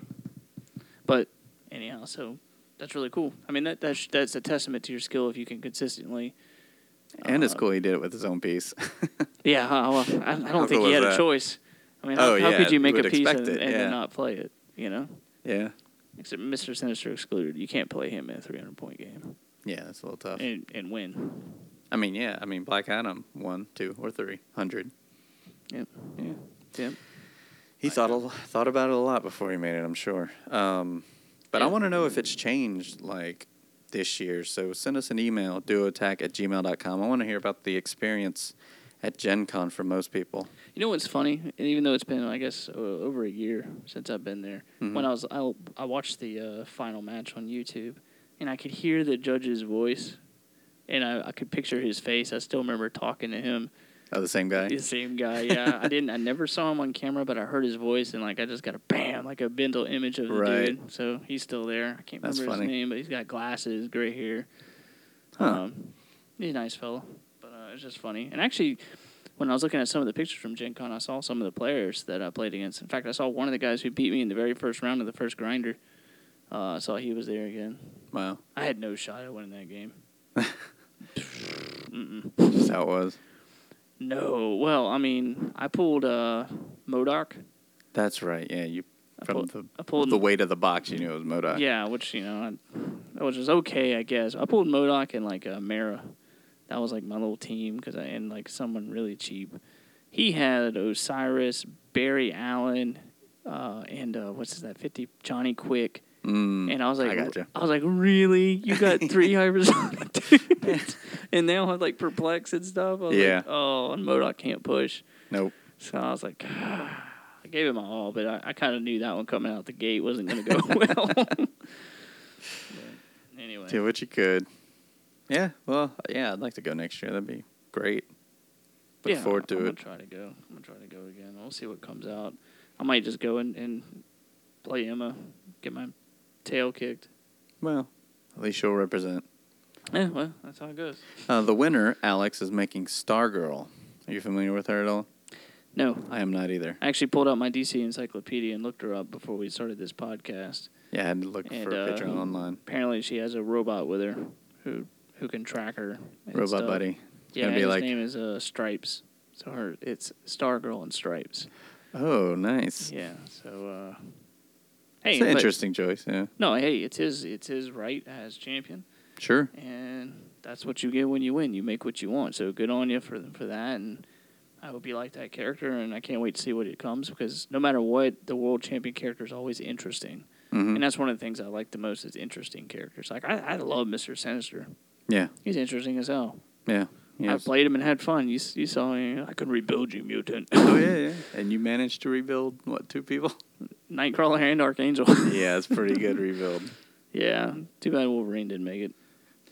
but anyhow, so that's really cool. I mean that that's that's a testament to your skill if you can consistently. And it's Uh, cool he did it with his own piece. Yeah, uh, well, I, I don't How think cool he had a choice. I mean, how, Oh, how yeah, could you you make a piece and, and yeah. then not play it? You know. yeah. Except Mr. Sinister excluded. You can't play him in a 300 point game Yeah, that's a little tough. and, and win. I mean, yeah. I mean, Black Adam, one, two, or three hundred. Yep. Yeah. Yep. He thought a, thought about it a lot before he made it. I'm sure. Um, but I want to know if it's changed like this year. So send us an email, duoattack at gmail.com. I want to hear about the experience at Gen Con for most people. You know what's funny? And even though it's been, I guess, uh, over a year since I've been there, Mhm. when I was, I, I watched the uh, final match on YouTube, and I could hear the judge's voice, and I, I could picture his face. I still remember talking to him. Oh, the same guy. The same guy, yeah. I didn't. I never saw him on camera, but I heard his voice, and like I just got a bam, like a mental image of the Right. dude. So he's still there. I can't That's remember funny. his name, but he's got glasses, gray hair. Huh. Um, he's a nice fellow, but uh, it's just funny. And actually, when I was looking at some of the pictures from Gen Con, I saw some of the players that I played against. In fact, I saw one of the guys who beat me in the very first round of the first grinder. Uh, I saw he was there again. Wow. I had no shot at winning that game. That's how it was. No. Well, I mean, I pulled uh, MODOK. That's right. Yeah, you I from pulled, the I pulled the weight of the box, you knew it was MODOK. Yeah, which you know, I, which was okay, I guess. I pulled MODOK and like uh, Mara. That was like my little team because I and like someone really cheap. He had Osiris, Barry Allen, uh, and uh, what's that fifty Johnny Quick. Mm, And I was like, I. I was like, really? You got three dudes, and they all had like perplex and stuff. Yeah. Like, oh, and MODOK can't push. Nope. So I was like, ah. I gave it my all, but I, I kind of knew that one coming out the gate wasn't going to go well. Anyway, Do what you could. Yeah. Well, yeah. I'd like to go next year. That'd be great. Look yeah, forward to I'm it. Gonna try to go. I'm gonna try to go again. We'll see what comes out. I might just go and, and play Emma, get my tail kicked. Well, at least you'll represent. Yeah, well, that's how it goes. Uh, the winner, Alex, is making Stargirl. Are you familiar with her at all? No, I am not either. I actually pulled out my DC encyclopedia and looked her up before we started this podcast. Yeah, I had to look And, for a picture uh, online. Apparently, she has a robot with her who who can track her. Robot stuff. Buddy. Yeah, gonna and be his like- name is uh, Stripes. So her it's Stargirl and Stripes. Oh, nice. Yeah. So uh, hey, It's an but- interesting choice. Yeah. No, hey, it's his it's his right as champion, Sure. and that's what you get when you win. You make what you want. So good on you for for that, and I hope you like that character, and I can't wait to see what it comes because no matter what, the world champion character is always interesting, hmm and that's one of the things I like the most is interesting characters. Like I, I love Mister Sinister. Yeah. He's interesting as hell. Yeah. I played him and had fun. You you saw me. I could rebuild you, mutant. oh yeah, yeah. And you managed to rebuild what two people? Nightcrawler and Archangel. yeah, it's pretty good rebuild. yeah. Too bad Wolverine didn't make it.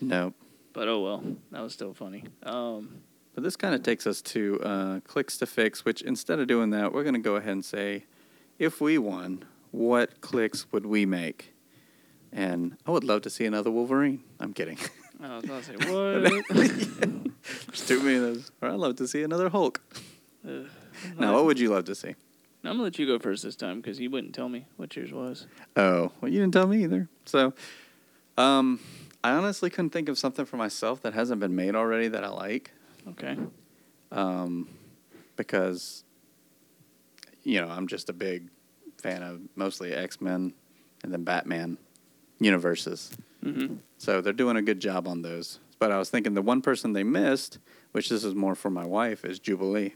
Nope. But oh well, that was still funny. Um, But this kind of takes us to uh, clicks to fix, which instead of doing that, we're going to go ahead and say, if we won, what clicks would we make? And I would love to see another Wolverine. I'm kidding. I was about to say what? There's too many of those. Or I'd love to see another Hulk. Ugh. Now, what would you love to see? I'm gonna let you go first this time because you wouldn't tell me what yours was. Oh, well, you didn't tell me either. So, um, I honestly couldn't think of something for myself that hasn't been made already that I like. Okay. Um, because, you know, I'm just a big fan of mostly X Men and then Batman universes. Mm-hmm. So they're doing a good job on those. But I was thinking the one person they missed, which this is more for my wife, is Jubilee.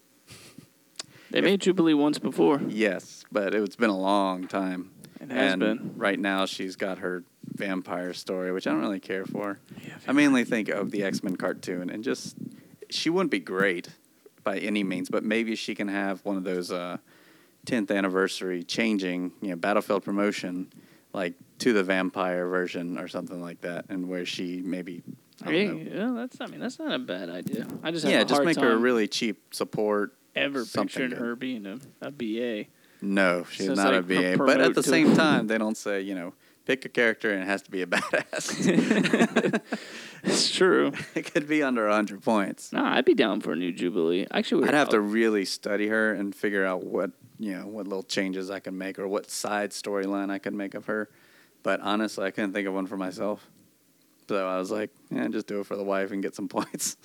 They If- made Jubilee once before. Yes, but it's been a long time. It has and been. right now she's got her vampire story, which I don't really care for. Yeah, I mainly think of the X Men cartoon, and just she wouldn't be great by any means, but maybe she can have one of those uh, 10th anniversary changing, you know, Battlefield promotion, like to the vampire version or something like that, and where she maybe. I don't Hey, know. yeah, that's. I mean, that's not a bad idea. I just have Yeah, a just make her a really cheap support. ever picturing good. her being a, a BA. No, she's So not a like VA. pro- But at the same time, they don't say, you know, pick a character and it has to be a badass. It's true. it could be under 100 points. no, I'd be down for a new Jubilee. Actually, I'd have to really study her and figure out what, you know, what little changes I can make or what side storyline I could make of her. But honestly, I couldn't think of one for myself. So I was like, yeah, just do it for the wife and get some points.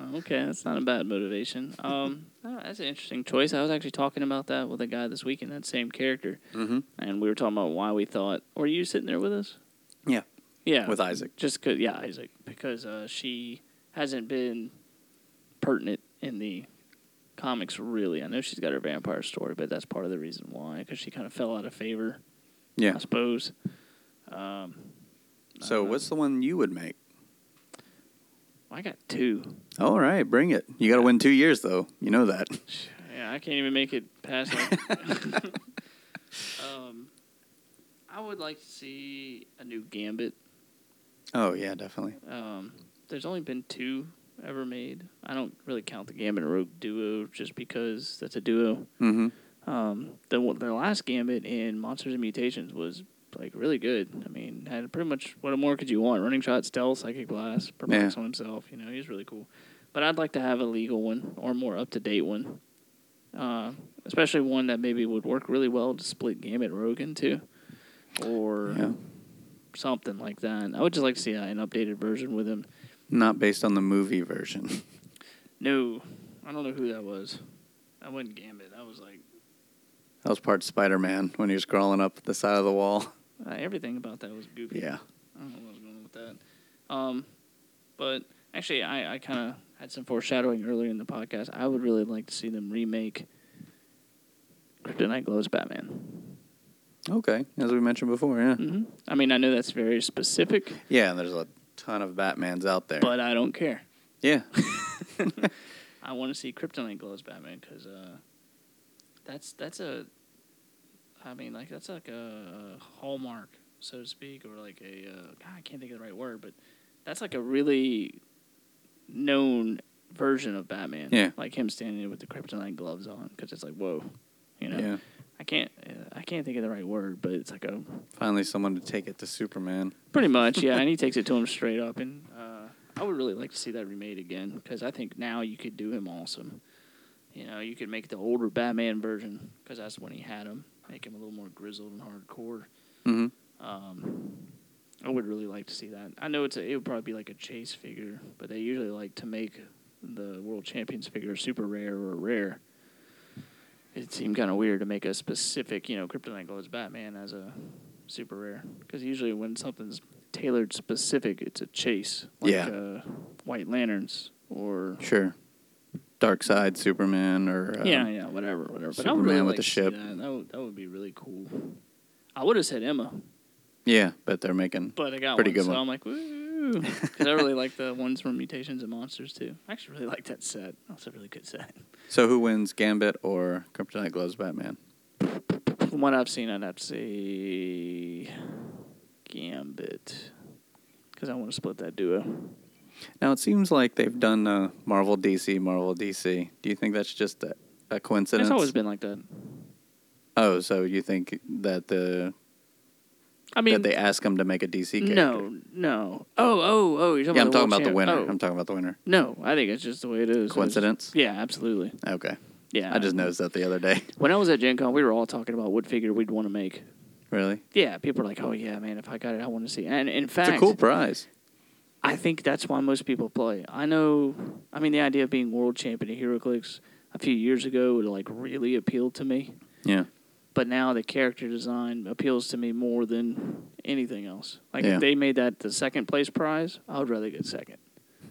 Oh, okay, that's not a bad motivation. Um, oh, that's an interesting choice. I was actually talking about that with a guy this weekend. That same character, Mm-hmm. and we were talking about why we thought. Were you sitting there with us? Yeah, Yeah, with Isaac. just cause, yeah, Isaac, because uh, she hasn't been pertinent in the comics really. I know she's got her vampire story, but that's part of the reason why, because she kind of fell out of favor, Yeah. I suppose. Um, So uh, what's the one you would make? I got two. All right, bring it. You got to win two years, though. You know that. Yeah, I can't even make it past. Like, um, I would like to see a new Gambit. Oh, yeah, definitely. Um, there's only been two ever made. I don't really count the Gambit and Rogue duo just because that's a duo. Mm-hmm. Um, the the last Gambit in Monsters and Mutations was like really good. I mean, had pretty much what more could you want? Running shot, stealth, psychic blast, perplex Yeah. on himself. You know, he's really cool. But I'd like to have a legal one or more up to date one, uh, especially one that maybe would work really well to split Gambit Rogue into, or Yeah. something like that. I would just like to see uh, an updated version with him. Not based on the movie version. No, I don't know who that was. That wasn't Gambit. That was like That was part Spider Man when he was crawling up the side of the wall. Uh, everything about that was goofy. Yeah. I don't know what was going on with that. Um, but actually, I, I kind of had some foreshadowing earlier in the podcast. I would really like to see them remake Kryptonite Gloves Batman. Okay. As we mentioned before, yeah. hmm I mean, I know that's very specific, Yeah, and there's a ton of Batmans out there. but I don't care. yeah. I want to see Kryptonite Gloves Batman because uh, that's that's a, I mean, like that's like a hallmark, so to speak, or like a uh, God, I can't think of the right word, but that's like a really known version of Batman. Yeah. like him standing there with the Kryptonite gloves on, because it's like whoa, you know. Yeah. I can't uh, I can't think of the right word, but it's like a Finally, someone to take it to Superman. Pretty much, yeah. and he takes it to him straight up. And uh, I would really like to see that remade again because I think now you could do him awesome. You know, you could make the older Batman version because that's when he had him. Make him a little more grizzled and hardcore. Mm-hmm. Um, I would really like to see that. I know it's a, it would probably be like a chase figure, but they usually like to make the world champions figure super rare or rare. It seemed kind of weird to make a specific, you know, Kryptonite Gloves Batman as a super rare because usually when something's tailored specific, it's a chase, like Yeah. uh, White Lanterns or Sure. Dark Side Superman or. Um, yeah, yeah, whatever, whatever. But Superman really with like the ship. That. That, would, that would be really cool. I would have said Emma, Yeah, but they're making. but I got Pretty one, good so one. I'm like, woo, because I really like the ones from Mutations and Monsters too. I actually really like that set. That's a really good set. So who wins, Gambit or Kryptonite Gloves Batman? From what I've seen, I'd have to say Gambit, because I want to split that duo. Now it seems like they've done uh, Marvel DC, Marvel DC. Do you think that's just a, a coincidence? It's always been like that. Oh, so you think that the I mean, that they ask him to make a DC character. no, no. Oh, oh, oh. You're talking Yeah, I'm about talking the about the winner. Oh. I'm talking about the winner. No, I think it's just the way it is. Coincidence? yeah, absolutely. Okay. Yeah. I just noticed that the other day. When I was at Gen Con, we were all talking about what figure we'd want to make. really? Yeah, people are like, "Oh yeah, man, if I got it, I want to see." it. And in fact, It's a cool prize. I think that's why most people play. I know. I mean, the idea of being world champion at HeroClix a few years ago would like really appealed to me. Yeah. But now the character design appeals to me more than anything else. Like Yeah. if they made that the second place prize, I would rather get second.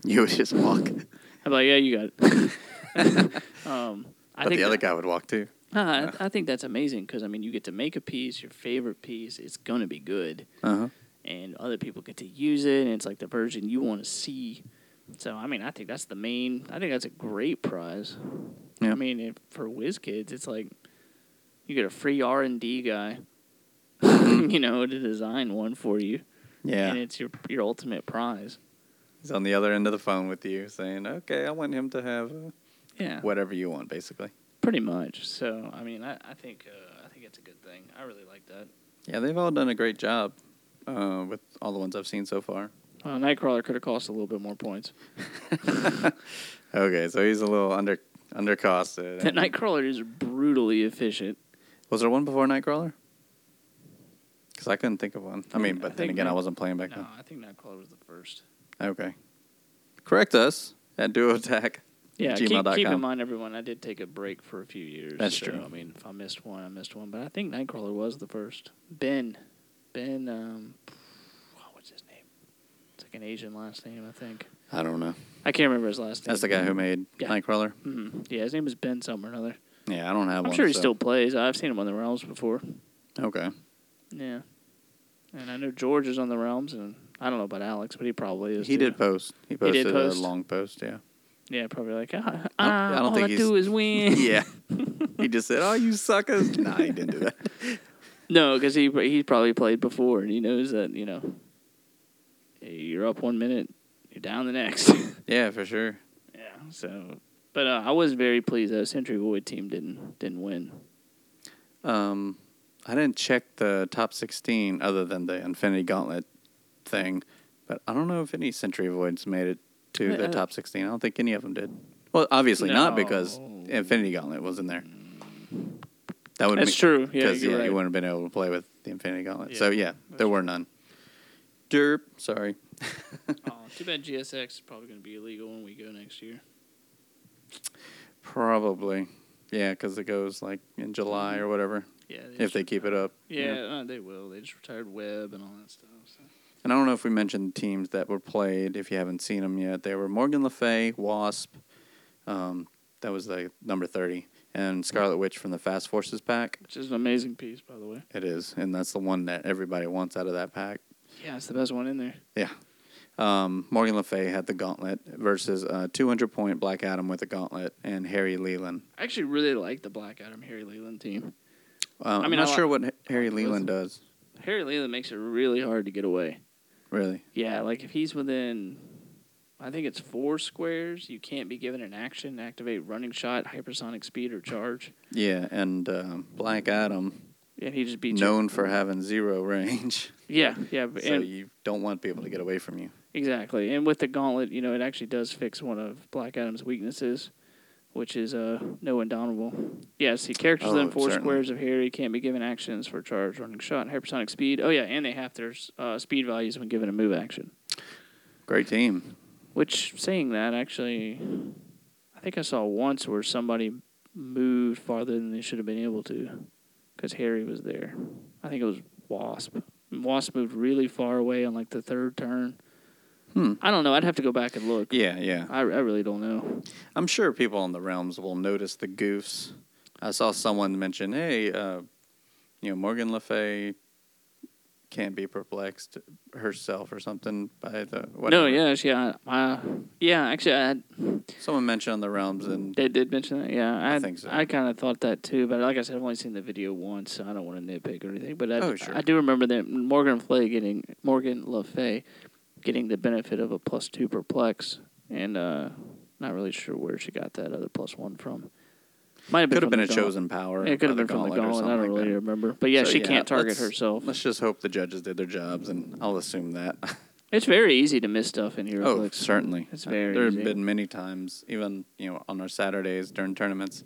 You would just walk. I'm like, yeah, you got it. um, I but think the other that- guy would walk too. Uh, I, I think that's amazing because I mean, you get to make a piece, your favorite piece. It's gonna be good, Uh huh. And other people get to use it, and it's like the version you want to see. So I mean, I think that's the main. I think that's a great prize. Yeah. I mean, if, for WizKids, it's like you get a free R and D guy, you know, to design one for you, Yeah. and it's your your ultimate prize. He's on the other end of the phone with you saying, okay, I want him to have uh, Yeah, whatever you want, basically. pretty much. So I mean, I, I think uh, I think it's a good thing. I really like that. Yeah, they've all done a great job uh, with all the ones I've seen so far. Uh, Nightcrawler could have cost a little bit more points. Okay, so he's a little under undercosted. That Nightcrawler is brutally efficient. Was there one before Nightcrawler? Because I couldn't think of one. I mean, I but then think again, I wasn't playing back then. No, I think Nightcrawler was the first. Okay. Correct us at Duo Attack. Yeah, keep, keep in mind, everyone, I did take a break for a few years. That's so, true. I mean, if I missed one, I missed one. But I think Nightcrawler was the first. Ben. Ben, um, what's his name? It's like an Asian last name, I think. I don't know. I can't remember his last name. That's the guy who made Yeah. Nightcrawler. hmm Yeah, his name is Ben something or another. Yeah, I don't have one. I'm one. sure he so- still plays. I've seen him on the Realms before. Okay. Yeah. And I know George is on the Realms, and I don't know about Alex, but he probably is. He too. did post. He posted did post? a long post. Yeah. Yeah, probably like, ah, I don't- ah, I don't all think I he's- do is win. yeah. he just said, "Oh, you suckers." nah, he didn't do that. No, because he he probably played before, and he knows that you know, you're up one minute, you're down the next. Yeah, for sure. yeah. So, but uh, I was very pleased that Sentry Void team didn't didn't win. Um, I didn't check the top 16 other than the Infinity Gauntlet thing, but I don't know if any Sentry Voids made it to the Uh, top 16. I don't think any of them did. Well, obviously not because Infinity Gauntlet was in there. That would That's true. Yeah, Because you're yeah, right. you wouldn't have been able to play with the Infinity Gauntlet. Yeah, so yeah, that's there were none. Derp. Sorry. oh, too bad GSX is probably going to be illegal when we go next year. Probably. Yeah, because it goes like in July or whatever Yeah. if they keep it up. Yeah, uh, they will. They just retired Webb and all that stuff. So. And I don't know if we mentioned teams that were played. If you haven't seen them yet, they were Morgan Le Fay, Wasp. Um, that was the number thirty, and Scarlet Witch from the Fast Forces pack. Which is an amazing piece, by the way. It is, and that's the one that everybody wants out of that pack. Yeah, it's the best one in there. Yeah. Um, Morgan Le Fay had the gauntlet versus uh, 200 point Black Adam with a gauntlet and Harry Leland. I actually really like the Black Adam Harry Leland team. Um, I mean, I'm not I sure like- what Harry Leland does. Harry Leland makes it really hard to get away. Really? Yeah, like if he's within, I think it's four squares, you can't be given an action, activate running shot, hypersonic speed, or charge. Yeah, and um, Black Adam, And he just beats you. known for having zero range, Yeah, yeah, so and, you don't want people to get away from you. exactly. And with the gauntlet, you know, it actually does fix one of Black Adam's weaknesses, which is uh no indomitable. Yes, he characters Oh, within four certainly. squares of here. He can't be given actions for charge, running shot, hypersonic speed. Oh yeah, and they have their uh, speed values when given a move action. Great team. Which, saying that, actually, I think I saw once where somebody moved farther than they should have been able to because Harry was there. I think it was Wasp. Wasp moved really far away on like the third turn. Hmm. I don't know. I'd have to go back and look. Yeah, yeah. I, I really don't know. I'm sure people in the realms will notice the goofs. I saw someone mention, "Hey, uh, you know, Morgan Le Fay can't be perplexed herself or something by the whatever. No, yeah, yeah, I, yeah. Actually, I had, Someone mentioned on the realms and they did mention that. Yeah, I, I think so. I kind of thought that too, but like I said, I've only seen the video once, so I don't want to nitpick or anything. But I, Oh, sure. I do remember that Morgan Flay getting Morgan Le Fay getting the benefit of a plus two perplex, and uh, not really sure where she got that other plus one from. Might have been Could have been a chosen power. It could have uh, been from the gauntlet. I don't like really that. remember. But yeah, So, she yeah, can't target let's- herself. Let's just hope the judges did their jobs, and I'll assume that. It's very easy to miss stuff in oh, HeroClix. certainly. It's very There easy. have been many times, even you know, on our Saturdays during tournaments,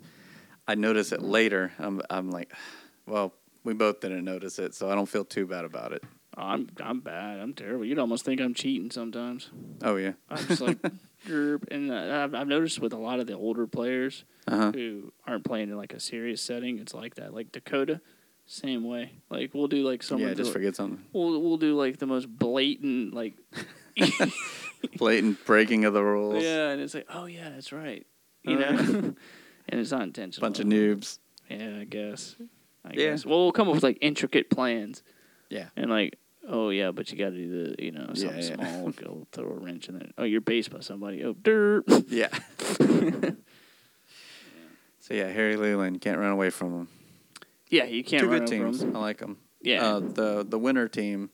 I notice it later. I'm, I'm like, well, we both didn't notice it, so I don't feel too bad about it. Oh, I'm I'm bad. I'm terrible. You'd almost think I'm cheating sometimes. Oh yeah. I'm just like, derp. and uh, I've, I've noticed with a lot of the older players Uh huh. who aren't playing in like a serious setting, it's like that. Like Dakota, same way. Like we'll do like someone. Yeah, just forget something. We'll we'll do like the most blatant like. Blatant breaking of the rules. yeah, and it's like, oh yeah, that's right. You Oh, know, and it's not intentional. Bunch of noobs. Yeah, I guess. I Yeah. guess. Well, we'll come up with like intricate plans. Yeah. And like, oh yeah, but you got to do the, you know, something Yeah, yeah. small. Go throw a wrench in there. Oh, you're based by somebody. Oh, derp. Yeah. so yeah, Harry Leland can't run away from him. yeah, you can't Two run good teams. them. I like them. Yeah. Uh, the the winner team,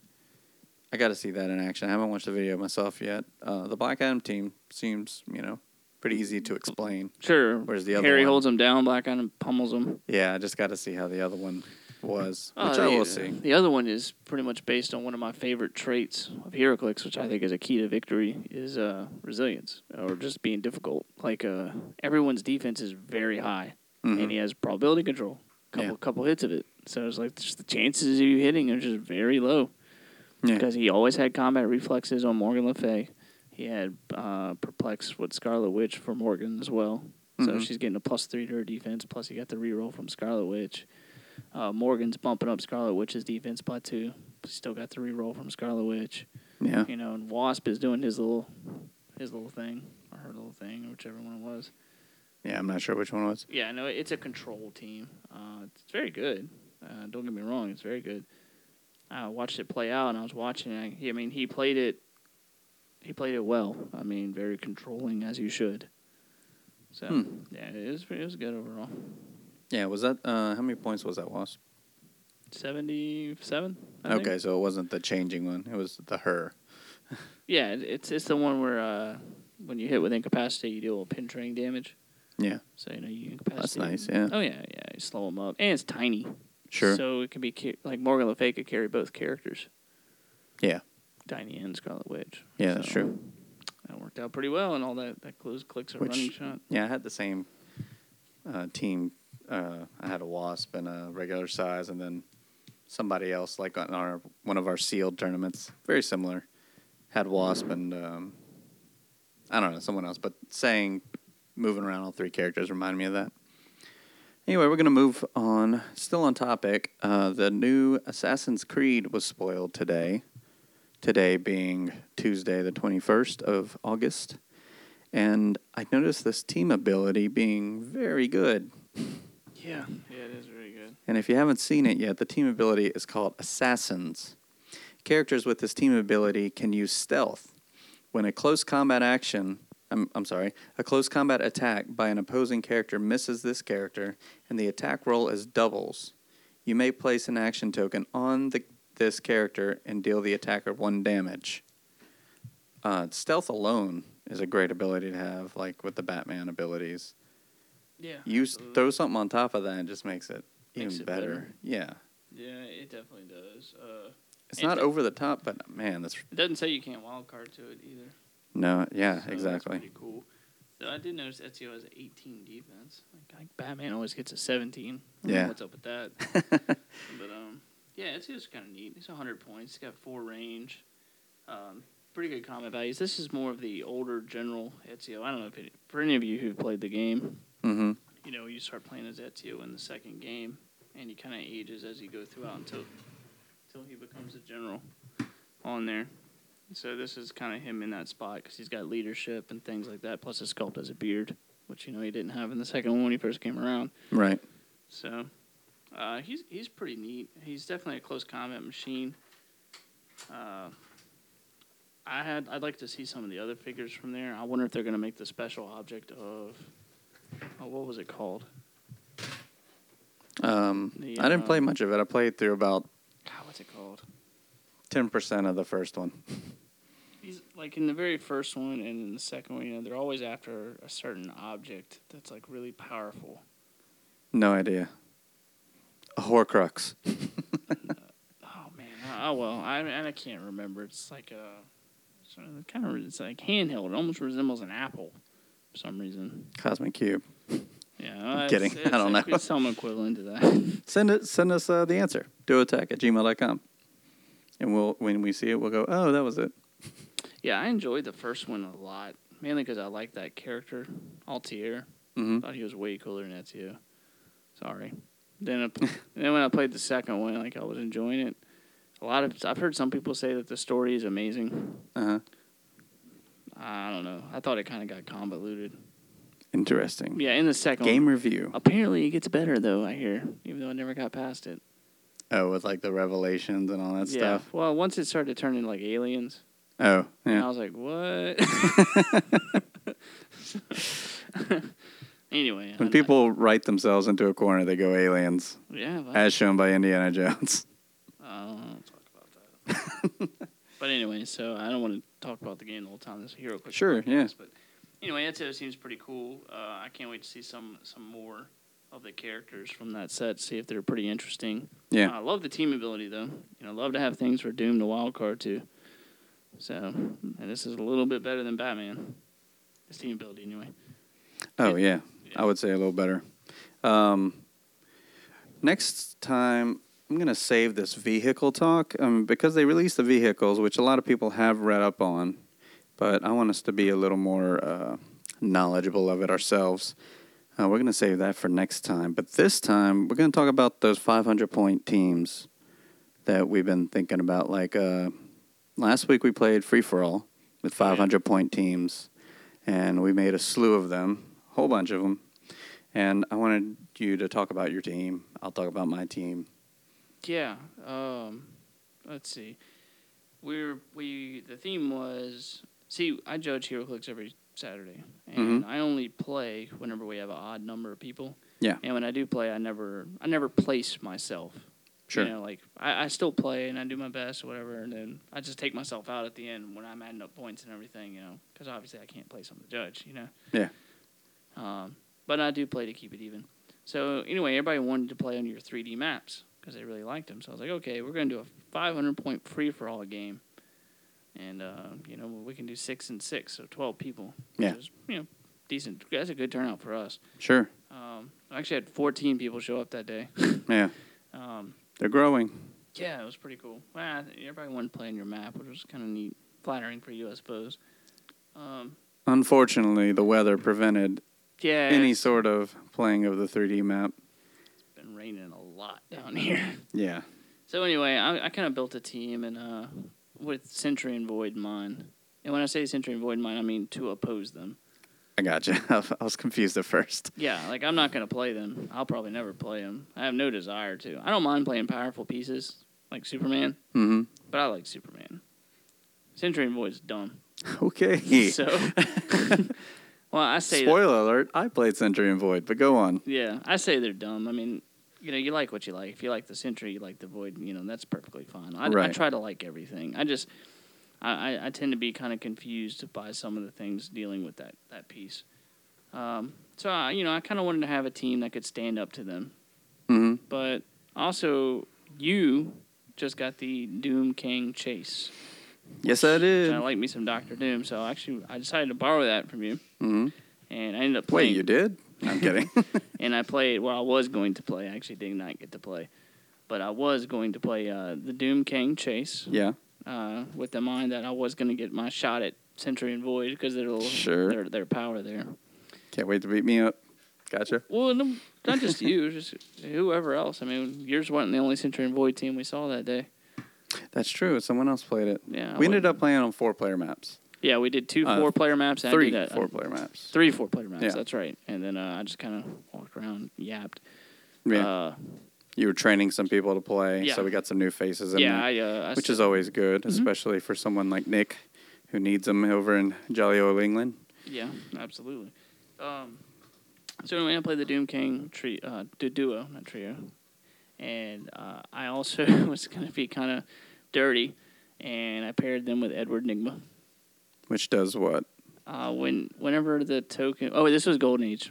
I got to see that in action. I haven't watched the video myself yet. Uh, the Black Adam team seems you know pretty easy to explain. sure. Where's the other Harry one? holds him down, Black Adam pummels him. Yeah, I just got to see how the other one was, Oh, which I the- will see. The other one is pretty much based on one of my favorite traits of HeroClix, which I think is a key to victory, is uh, resilience or just being difficult. Like uh, everyone's defense is very high, Mhm. and he has probability control. Couple Yeah. couple hits of it, so it's like just the chances of you hitting are just very low Yeah. because he always had combat reflexes on Morgan Le Fay. He had uh, perplex with Scarlet Witch for Morgan as well. So Mhm. she's getting a plus three to her defense. Plus, he got the reroll from Scarlet Witch. Uh, Morgan's bumping up Scarlet Witch's defense by two. Still got the reroll from Scarlet Witch. Yeah. You know, and Wasp is doing his little, his little thing or her little thing, or whichever one it was. Yeah, I'm not sure which one it was. Yeah, no, it's a control team. Uh, it's very good. Uh, don't get me wrong, it's very good. I watched it play out, and I was watching. I, I mean, he played it. He played it well. I mean, very controlling as you should. So Hmm. yeah, it was it was good overall. Yeah, was that uh, how many points was that Wasp? Seventy-seven. Okay, so it wasn't the changing one; it was the her. Yeah, it's it's the one where uh, when you hit with incapacity, you deal penetrating damage. Yeah, So you know you incapacitate. That's nice, yeah. Oh yeah, yeah. You slow them up, and it's tiny. sure. So it can be ca- like Morgan Le Fay could carry both characters, yeah, Tiny and Scarlet Witch. yeah, that's true. That worked out pretty well, and all that that close clicks a running shot. Yeah, I had the same uh, team. Uh, I had a wasp and a regular size, and then somebody else, like on our one of our sealed tournaments, very similar. Had wasp and um, I don't know someone else, but saying moving around all three characters reminded me of that. Anyway, we're gonna move on. Still on topic. Uh, the new Assassin's Creed was spoiled today. Today being Tuesday, the twenty first of August. And I noticed this team ability being very good. Yeah, yeah, it is really good. And if you haven't seen it yet, the team ability is called Assassins. Characters with this team ability can use stealth. When a close combat action, I'm, I'm sorry, a close combat attack by an opposing character misses this character and the attack roll is doubles, you may place an action token on the, this character and deal the attacker one damage. Uh, stealth alone is a great ability to have, like with the Batman abilities. Yeah. You s- throw something on top of that, and it just makes it even Makes it better. better. Yeah, Yeah, it definitely does. Uh, it's And not it- over the top, but man, that's it doesn't say you can't wild card to it either. no, yeah, So That's exactly. pretty cool. So I did notice Ezio has an 18 defense. Like, like Batman always gets a 17. I don't know Yeah. What's up with that? but um, yeah, Ezio's kind of neat. He's 100 points. He's got four range. Um, pretty good combat values. This is more of the older general Ezio. I don't know if it, for any of you who've played the game, hmm you know, you start playing as Ezio in the second game, and he kind of ages as you go throughout until until he becomes a general on there. So this is kind of him in that spot because he's got leadership and things like that. Plus, his sculpt has a beard, which you know he didn't have in the second one when he first came around. Right. So uh, he's he's pretty neat. He's definitely a close combat machine. Uh, I had I'd like to see some of the other figures from there. I wonder if they're going to make the special object of oh, what was it called? Um, The, I didn't play um, much of it. I played through about God, what's it called? ten percent of the first one. He's like in the very first one and in the second one. You know, they're always after a certain object that's like really powerful. No idea. A Horcrux. Oh man. Oh well. I I can't remember. It's like a kind of it's like handheld. It almost resembles an apple for some reason. Cosmic Cube. Yeah, it's, kidding. I don't know. It's some equivalent to that. Send it. Send us uh, the answer. duoattack at gmail.com. And we'll when we see it, we'll go, oh, that was it. yeah, I enjoyed the first one a lot, mainly because I liked that character, Altair. Mm-hmm. Thought he was way cooler than Ezio. Sorry. Then, I, then when I played the second one, like I was enjoying it. A lot of I've heard some people say that the story is amazing. Uh-huh. I don't know. I thought it kind of got convoluted. Interesting. Yeah, in the second Game one. review. Apparently, it gets better though. I hear, even though I never got past it. Oh, with like the revelations and all that stuff. yeah. stuff. Well, once it started to turn into like aliens, Oh, and I was like, what? anyway, When I- people write themselves into a corner, they go aliens, yeah, but, as shown by Indiana Jones. I don't want to talk about that. but anyway, so I don't want to talk about the game the whole time. This HeroClix. Sure, yeah. But anyway, Ezio seems pretty cool. Uh, I can't wait to see some some more of the characters from that set. See if they're pretty interesting. Yeah. I love the team ability though. You know, love to have things for Doom the Wild Card too. So, and this is a little bit better than Batman. This team ability anyway. Oh yeah, Yeah. I would say a little better. Um, next time, I'm gonna save this vehicle talk um, because they released the vehicles, which a lot of people have read up on, but I want us to be a little more uh, knowledgeable of it ourselves. Uh, we're gonna save that for next time, but this time we're gonna talk about those 500 point teams that we've been thinking about. Like uh, last week, we played free for all with 500 point teams and we made a slew of them, a whole bunch of them. And I wanted you to talk about your team. I'll talk about my team. Yeah. Um, let's see. We're we the theme was see I judge HeroClix every Saturday, and I only play whenever we have an odd number of people. Yeah. And when I do play, I never I never place myself. Sure. You know, like I, I still play and I do my best or whatever, and then I just take myself out at the end when I'm adding up points and everything. You know, because obviously I can't place on the judge. You know. Yeah. Um, but I do play to keep it even. So anyway, everybody wanted to play on your 3D maps because they really liked them. So I was like, okay, we're gonna do a 500 point free for all game, and uh, you know we can do six and six, so 12 people. Yeah. You know, decent. That's a good turnout for us. Sure. Um, I actually had 14 people show up that day. Yeah. um, They're growing. yeah, it was pretty cool. Well, everybody wanted to play on your map, which was kind of neat, flattering for you, I suppose. Um, Unfortunately, the weather prevented yeah, any sort of playing of the 3D map. It's been raining a lot down here. Yeah. So anyway, I, I kind of built a team and uh, with Sentry and Void in mind. And when I say Sentry and Void in mind, I mean to oppose them. I got you. I was confused at first. Yeah, like I'm not gonna play them. I'll probably never play them. I have no desire to. I don't mind playing powerful pieces like Superman, mm-hmm. but I like Superman. Sentry and Void's dumb. Okay. So, well, I say that- Spoiler alert, I played Sentry and Void, but go on. yeah, I say they're dumb. I mean, you know, you like what you like. If you like the Sentry, you like the Void. You know, that's perfectly fine. I, I try to like everything. I just, I, I, tend to be kind of confused by some of the things dealing with that that piece. Um, so I, you know, I kind of wanted to have a team that could stand up to them. hmm But also, you just got the Doom Kang Chase. Yes, I did. I like me some Doctor Doom, so actually I decided to borrow that from you, hmm and I ended up Wait, you did? I'm kidding. and I played. Well, I was going to play. I actually did not get to play, but I was going to play uh, the Doom Kang Chase yeah. uh, with the mind that I was going to get my shot at Sentry and Void because they're Sure. their their power there. Can't wait to beat me up. Gotcha. Well, no, not just you, just whoever else. I mean, yours wasn't the only Sentry and Void team we saw that day. That's true. Someone else played it. Yeah, we ended up playing on four player maps. Yeah, we did two Uh, four player maps. I Three did a- four player maps. Three four player maps. Yeah. That's right. And then uh, I just kind of walked around, yapped. Yeah. Uh, you were training some people to play, Yeah. so we got some new faces in yeah, there, I, uh, I which still- is always good, Mhm. especially for someone like Nick, who needs them over in Jolly Old England. Yeah, absolutely. Um, so anyway, I played the Doom Kang tri- uh, duo, not trio, and uh, I also was going to be kind of dirty, and I paired them with Edward Nigma. Which does what? Uh, when whenever the token, oh, this was Golden Age,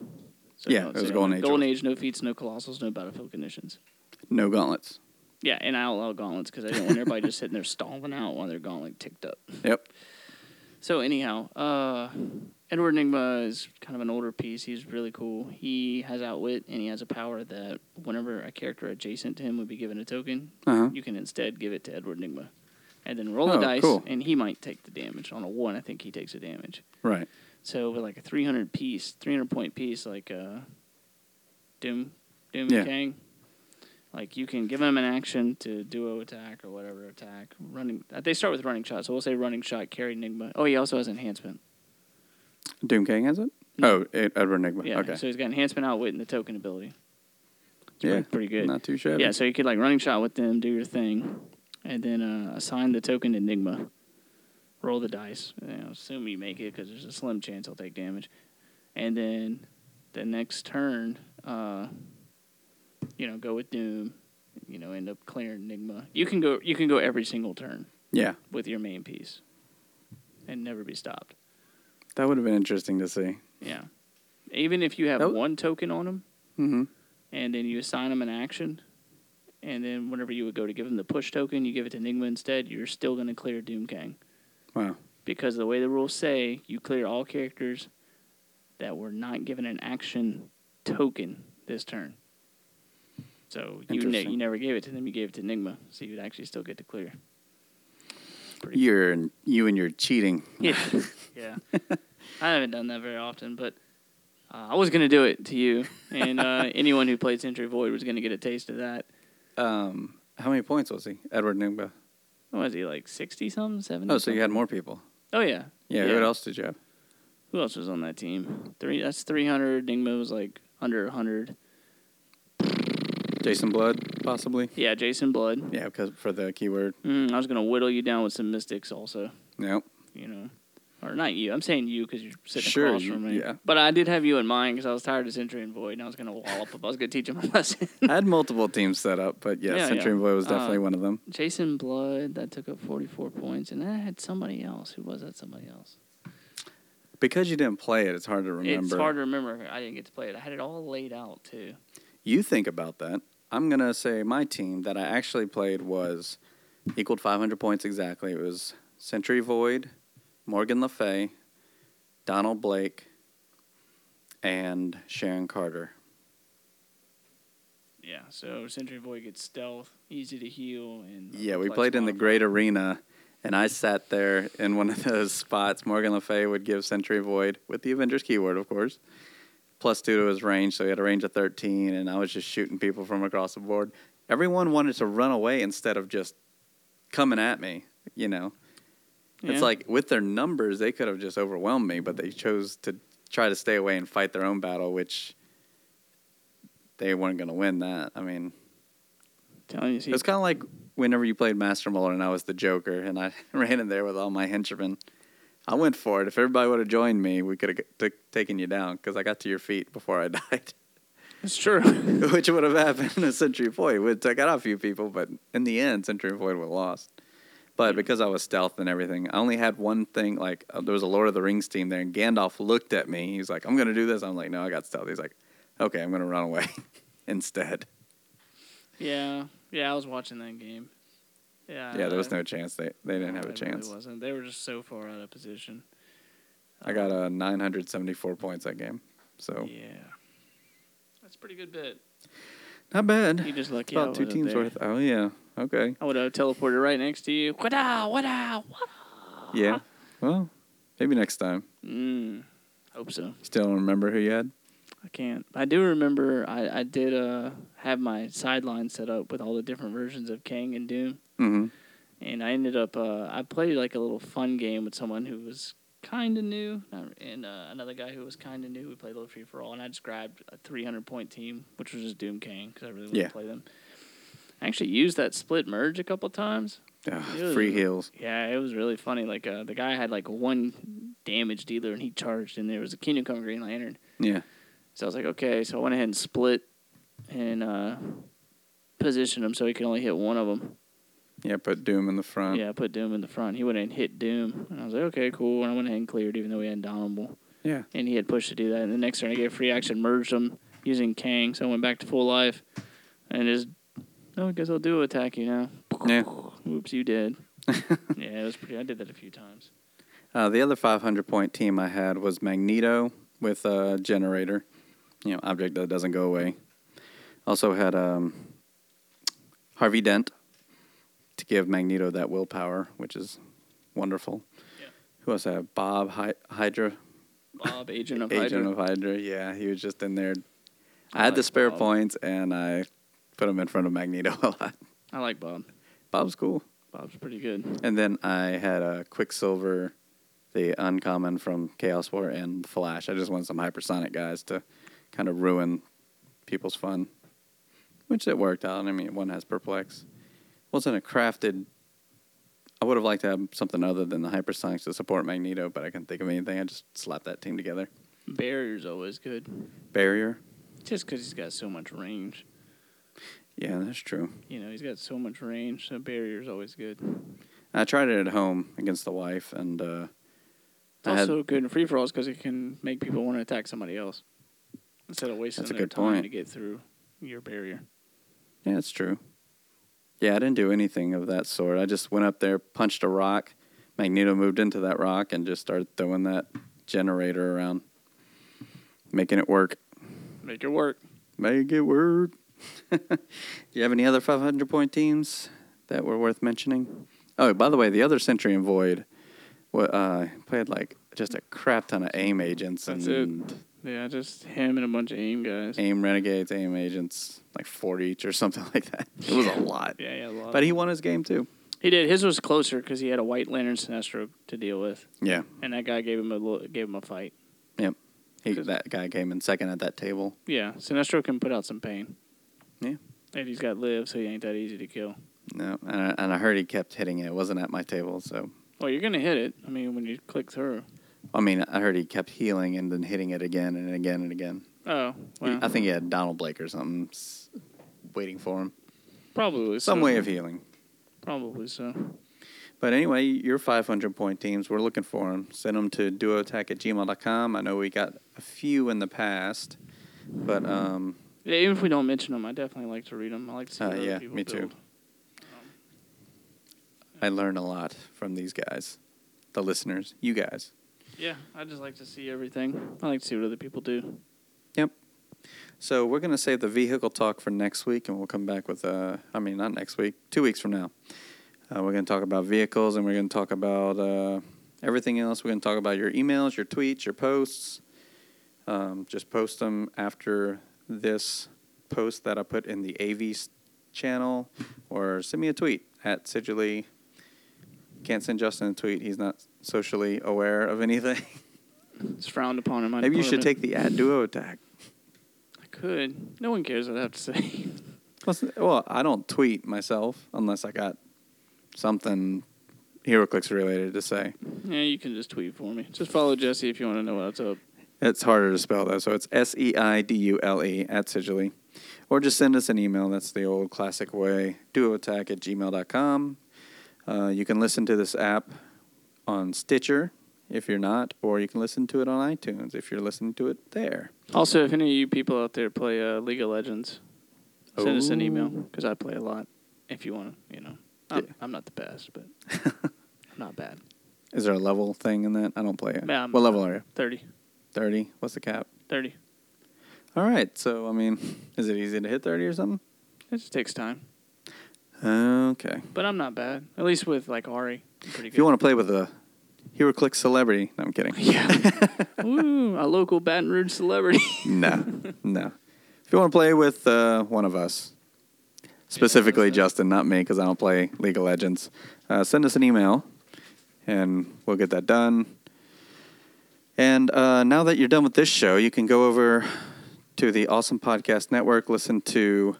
Yeah, no, it was so, Golden Age. Golden Age, no feats, no colossals, no battlefield conditions. No gauntlets. Yeah, and I outlaw gauntlets because I don't want everybody just sitting there stalling out while their gauntlet ticked up. Yep. So anyhow, uh, Edward Enigma is kind of an older piece. He's really cool. He has outwit, and he has a power that whenever a character adjacent to him would be given a token, Uh-huh. you can instead give it to Edward Enigma, and then roll Oh, a dice, cool. and he might take the damage. On a one, I think he takes the damage. Right. So with like a 300 piece, 300 point piece, like uh, Doom, Doom Yeah. and Kang, like you can give him an action to duo attack or whatever attack. Running, uh, they start with running shot, so we'll say running shot, carry Enigma. Oh, he also has enhancement. Doom Kang has it? Oh, Ed- Edward Enigma. Yeah, okay. so he's got enhancement, outwit, and the token ability. It's yeah. pretty, pretty good. Not too shabby. Yeah, so you could like running shot with them, do your thing, and then uh, assign the token to Enigma. Roll the dice. You know, assume you make it because there's a slim chance he'll take damage, and then the next turn, uh, you know, go with Doom. You know, end up clearing Enigma. You can go. You can go every single turn Yeah. with your main piece, and never be stopped. That would have been interesting to see. Yeah, even if you have w- one token on him, Mm-hmm. and then you assign them an action, and then whenever you would go to give them the push token, you give it to Enigma instead. You're still going to clear Doom Kang Wow. because the way the rules say, you clear all characters that were not given an action token this turn. So you ne- you never gave it to them. You gave it to Enigma, so you'd actually still get to clear. Pretty You're you and your cheating. yeah, yeah. I haven't done that very often, but uh, I was gonna do it to you, and uh, anyone who played Sentry Void was gonna get a taste of that. Um, how many points was he? Edward. What was he like sixty something, seventy? Oh, so you had more people. Oh yeah. Yeah. What else did you have? Who else was on that team? Three. That's three hundred. Enigma was like under hundred. Jason Blood, possibly. Yeah, Jason Blood. Yeah, because for the keyword. Mm, I was gonna whittle you down with some Mystics also. Yep. You know, or not you. I'm saying you because you're sitting Sure, across from me. yeah. But I did have you in mind because I was tired of Sentry and Void, and I was gonna wallop up. I was gonna teach him a lesson. I had multiple teams set up, but yeah, Yeah, Sentry yeah. Boy was definitely Uh, one of them. Jason Blood that took up 44 points, and then I had somebody else. Who was that? Somebody else. Because you didn't play it, it's hard to remember. It's hard to remember. I didn't get to play it. I had it all laid out too. You think about that. I'm gonna say my team that I actually played was equaled 500 points exactly. It was Sentry Void, Morgan Le Fay, Donald Blake, and Sharon Carter. Yeah. So Sentry Void gets stealth, easy to heal, and uh, Yeah, we played in the. Great Arena, and I sat there in one of those spots. Morgan Le Fay would give Sentry Void with the Avengers keyword, of course, plus two to his range, so he had a range of 13, and I was just shooting people from across the board. Everyone wanted to run away instead of just coming at me, you know. Yeah. It's like with their numbers, they could have just overwhelmed me, but they chose to try to stay away and fight their own battle, which they weren't going to win that. I mean, telling you. See, it was kind of like whenever you played Master Mold and I was the Joker and I ran in there with all my henchmen. I went for it. If everybody would have joined me, we could have t- taken you down because I got to your feet before I died, it's true. which would have happened in Sentry Void. Would have got out a few people, but in the end, Sentry Void would have lost. But because I was stealth and everything, I only had one thing. Like uh, there was a Lord of the Rings team there, and Gandalf looked at me. He's like, "I'm going to do this." I'm like, "No, I got stealth." He's like, "Okay, I'm going to run away instead." yeah. Yeah. I was watching that game. Yeah. yeah, there was no chance. They they didn't have a chance. it really wasn't. They were just so far out of position. I got a 974 points that game. So Yeah. That's a pretty good bit. not bad. You just lucky About two teams worth. Oh yeah. Okay. I would have teleported right next to you. Wada, wada, wada. Yeah. Well, maybe next time. Mm, hope so. Still don't remember who you had. I can't. I do remember I, I did uh, have my sideline set up with all the different versions of Kang and Doom. Mm-hmm. And I ended up, uh, I played like a little fun game with someone who was kind of new and uh, another guy who was kind of new. We played a little free for all. And I just grabbed a 300 point team, which was just Doom Kang because I really wanted Yeah. to play them. I actually used that split merge a couple times. Ew. free heals. Yeah, it was really funny. Like uh, the guy had like one damage dealer and he charged, and there was a Kingdom Come Green Lantern. Yeah. So I was like, okay. So I went ahead and split and uh, positioned him so he could only hit one of them. Yeah. Put Doom in the front. Yeah, I put Doom in the front. He went ahead and hit Doom, and I was like, okay, cool. And I went ahead and cleared, even though he had Dominable. Yeah. and he had pushed to do that. And the next turn I gave free action, merged him using Kang, so I went back to full life, and just oh, I guess I'll do attack you now. Yeah. Oops, you did. yeah, it was pretty. I did that a few times. Uh, the other 500 point team I had was Magneto with a generator, you know, object that doesn't go away. Also had um, Harvey Dent to give Magneto that willpower, which is wonderful. Yeah. Who else had Bob Hy- Hydra? Bob, Agent of Agent Hydra. of Hydra. Yeah, he was just in there. I, I had the spare Bob. points, and I put him in front of Magneto a lot. I like Bob. Bob's cool. Bob's pretty good. And then I had a Quicksilver, the uncommon from Chaos War, and Flash. I just wanted some hypersonic guys to kind of ruin people's fun, which it worked out. I mean, one has Perplex. Wasn't a crafted. I would have liked to have something other than the hypersonics to support Magneto, but I couldn't think of anything. I just slapped that team together. Barrier's always good, Barrier. just because he's got so much range. Yeah, that's true. You know, he's got so much range. So barrier's always good. I tried it at home against the wife, and uh, It's I had- also good in free for alls because it can make people want to attack somebody else instead of wasting their good time point. to get through your barrier. Yeah, that's true. Yeah, I didn't do anything of that sort. I just went up there, punched a rock. Magneto moved into that rock and just started throwing that generator around, making it work. Make it work. Make it work. do you have any other 500 point teams that were worth mentioning? Oh, by the way, the other Sentry and Void uh, played like just a crap ton of AIM agents That's it. Yeah, just him and a bunch of aim guys. AIM renegades, AIM agents, like 40 each or something like that. It was a lot. Yeah, yeah, a lot. But he won his game too. he did. His was closer because he had a White Lantern Sinestro to deal with, Yeah. and that guy gave him a little, gave him a fight. Yep. He, that guy came in second at that table. Yeah, Sinestro can put out some pain. Yeah. And he's got live, so he ain't that easy to kill. No, and I, and I heard he kept hitting it. It wasn't at my table, so Well, you're gonna hit it. I mean, when you click through. I mean, I heard he kept healing and then hitting it again and again and again. Oh, well, I think he had Donald Blake or something waiting for him. probably Some so. way of healing. Probably so. But anyway, your 500 point teams, we're looking for them. Send them to duoattack at gmail.com. I know we got a few in the past, but um, even if we don't mention them, I definitely like to read them. I like to see Uh, what other yeah, people me too. build. I learn a lot from these guys, the listeners, you guys. Yeah, I just like to see everything. I like to see what other people do. Yep. So we're going to save the vehicle talk for next week, and we'll come back with, uh, I mean, not next week, two weeks from now. Uh, we're going to talk about vehicles, and we're going to talk about uh, everything else. We're going to talk about your emails, your tweets, your posts. Um, just post them after this post that I put in the AV channel, or send me a tweet at Sigilly. Can't send Justin a tweet. He's not socially aware of anything. It's frowned upon in my Maybe you should take the ad duoattack. I could. No one cares what I have to say. Well, I don't tweet myself unless I got something HeroClix related to say. yeah, you can just tweet for me. Just follow Jesse if you want to know what's up. It's harder to spell though, so it's S E I D U L E at Sigilly. Or just send us an email. That's the old classic way. Duoattack at gmail.com. Uh, you can listen to this app on Stitcher if you're not, or you can listen to it on iTunes if you're listening to it there. Also, if any of you people out there play uh, League of Legends, send us an email because I play a lot. If you want to, you know, I'm, Yeah. I'm not the best, but I'm not bad. Is there a level thing in that? I don't play it. Yeah, what level are you? 30. 30? What's the cap? 30. All right. So, I mean, is it easy to hit 30 or something? It just takes time. Okay. But I'm not bad. At least with like Ahri. I'm pretty good. If you want to play with a HeroClix celebrity, no, I'm kidding. Yeah. Ooh, a local Baton Rouge celebrity. no, no. If you want to play with uh, one of us, specifically. Justin, not me, because I don't play League of Legends, uh, send us an email, and we'll get that done. And uh, now that you're done with this show, you can go over to the Awesome Podcast Network, listen to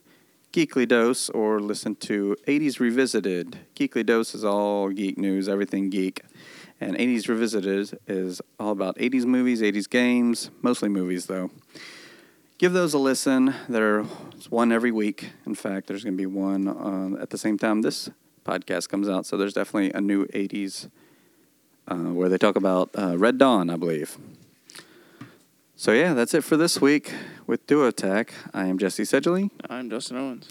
Geekly Dose, or listen to 80s Revisited. Geekly Dose is all geek news, everything geek. And 80s Revisited is all about 80s movies, 80s games, mostly movies though. Give those a listen. There's one every week. In fact, there's going to be one uh, at the same time this podcast comes out. So there's definitely a new 80s uh, where they talk about uh, Red Dawn, I believe. So yeah, that's it for this week with Duo Attack. I am Jesse Sedgley. I'm Justin Owens.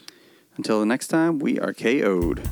Until the next time, we are KO'd.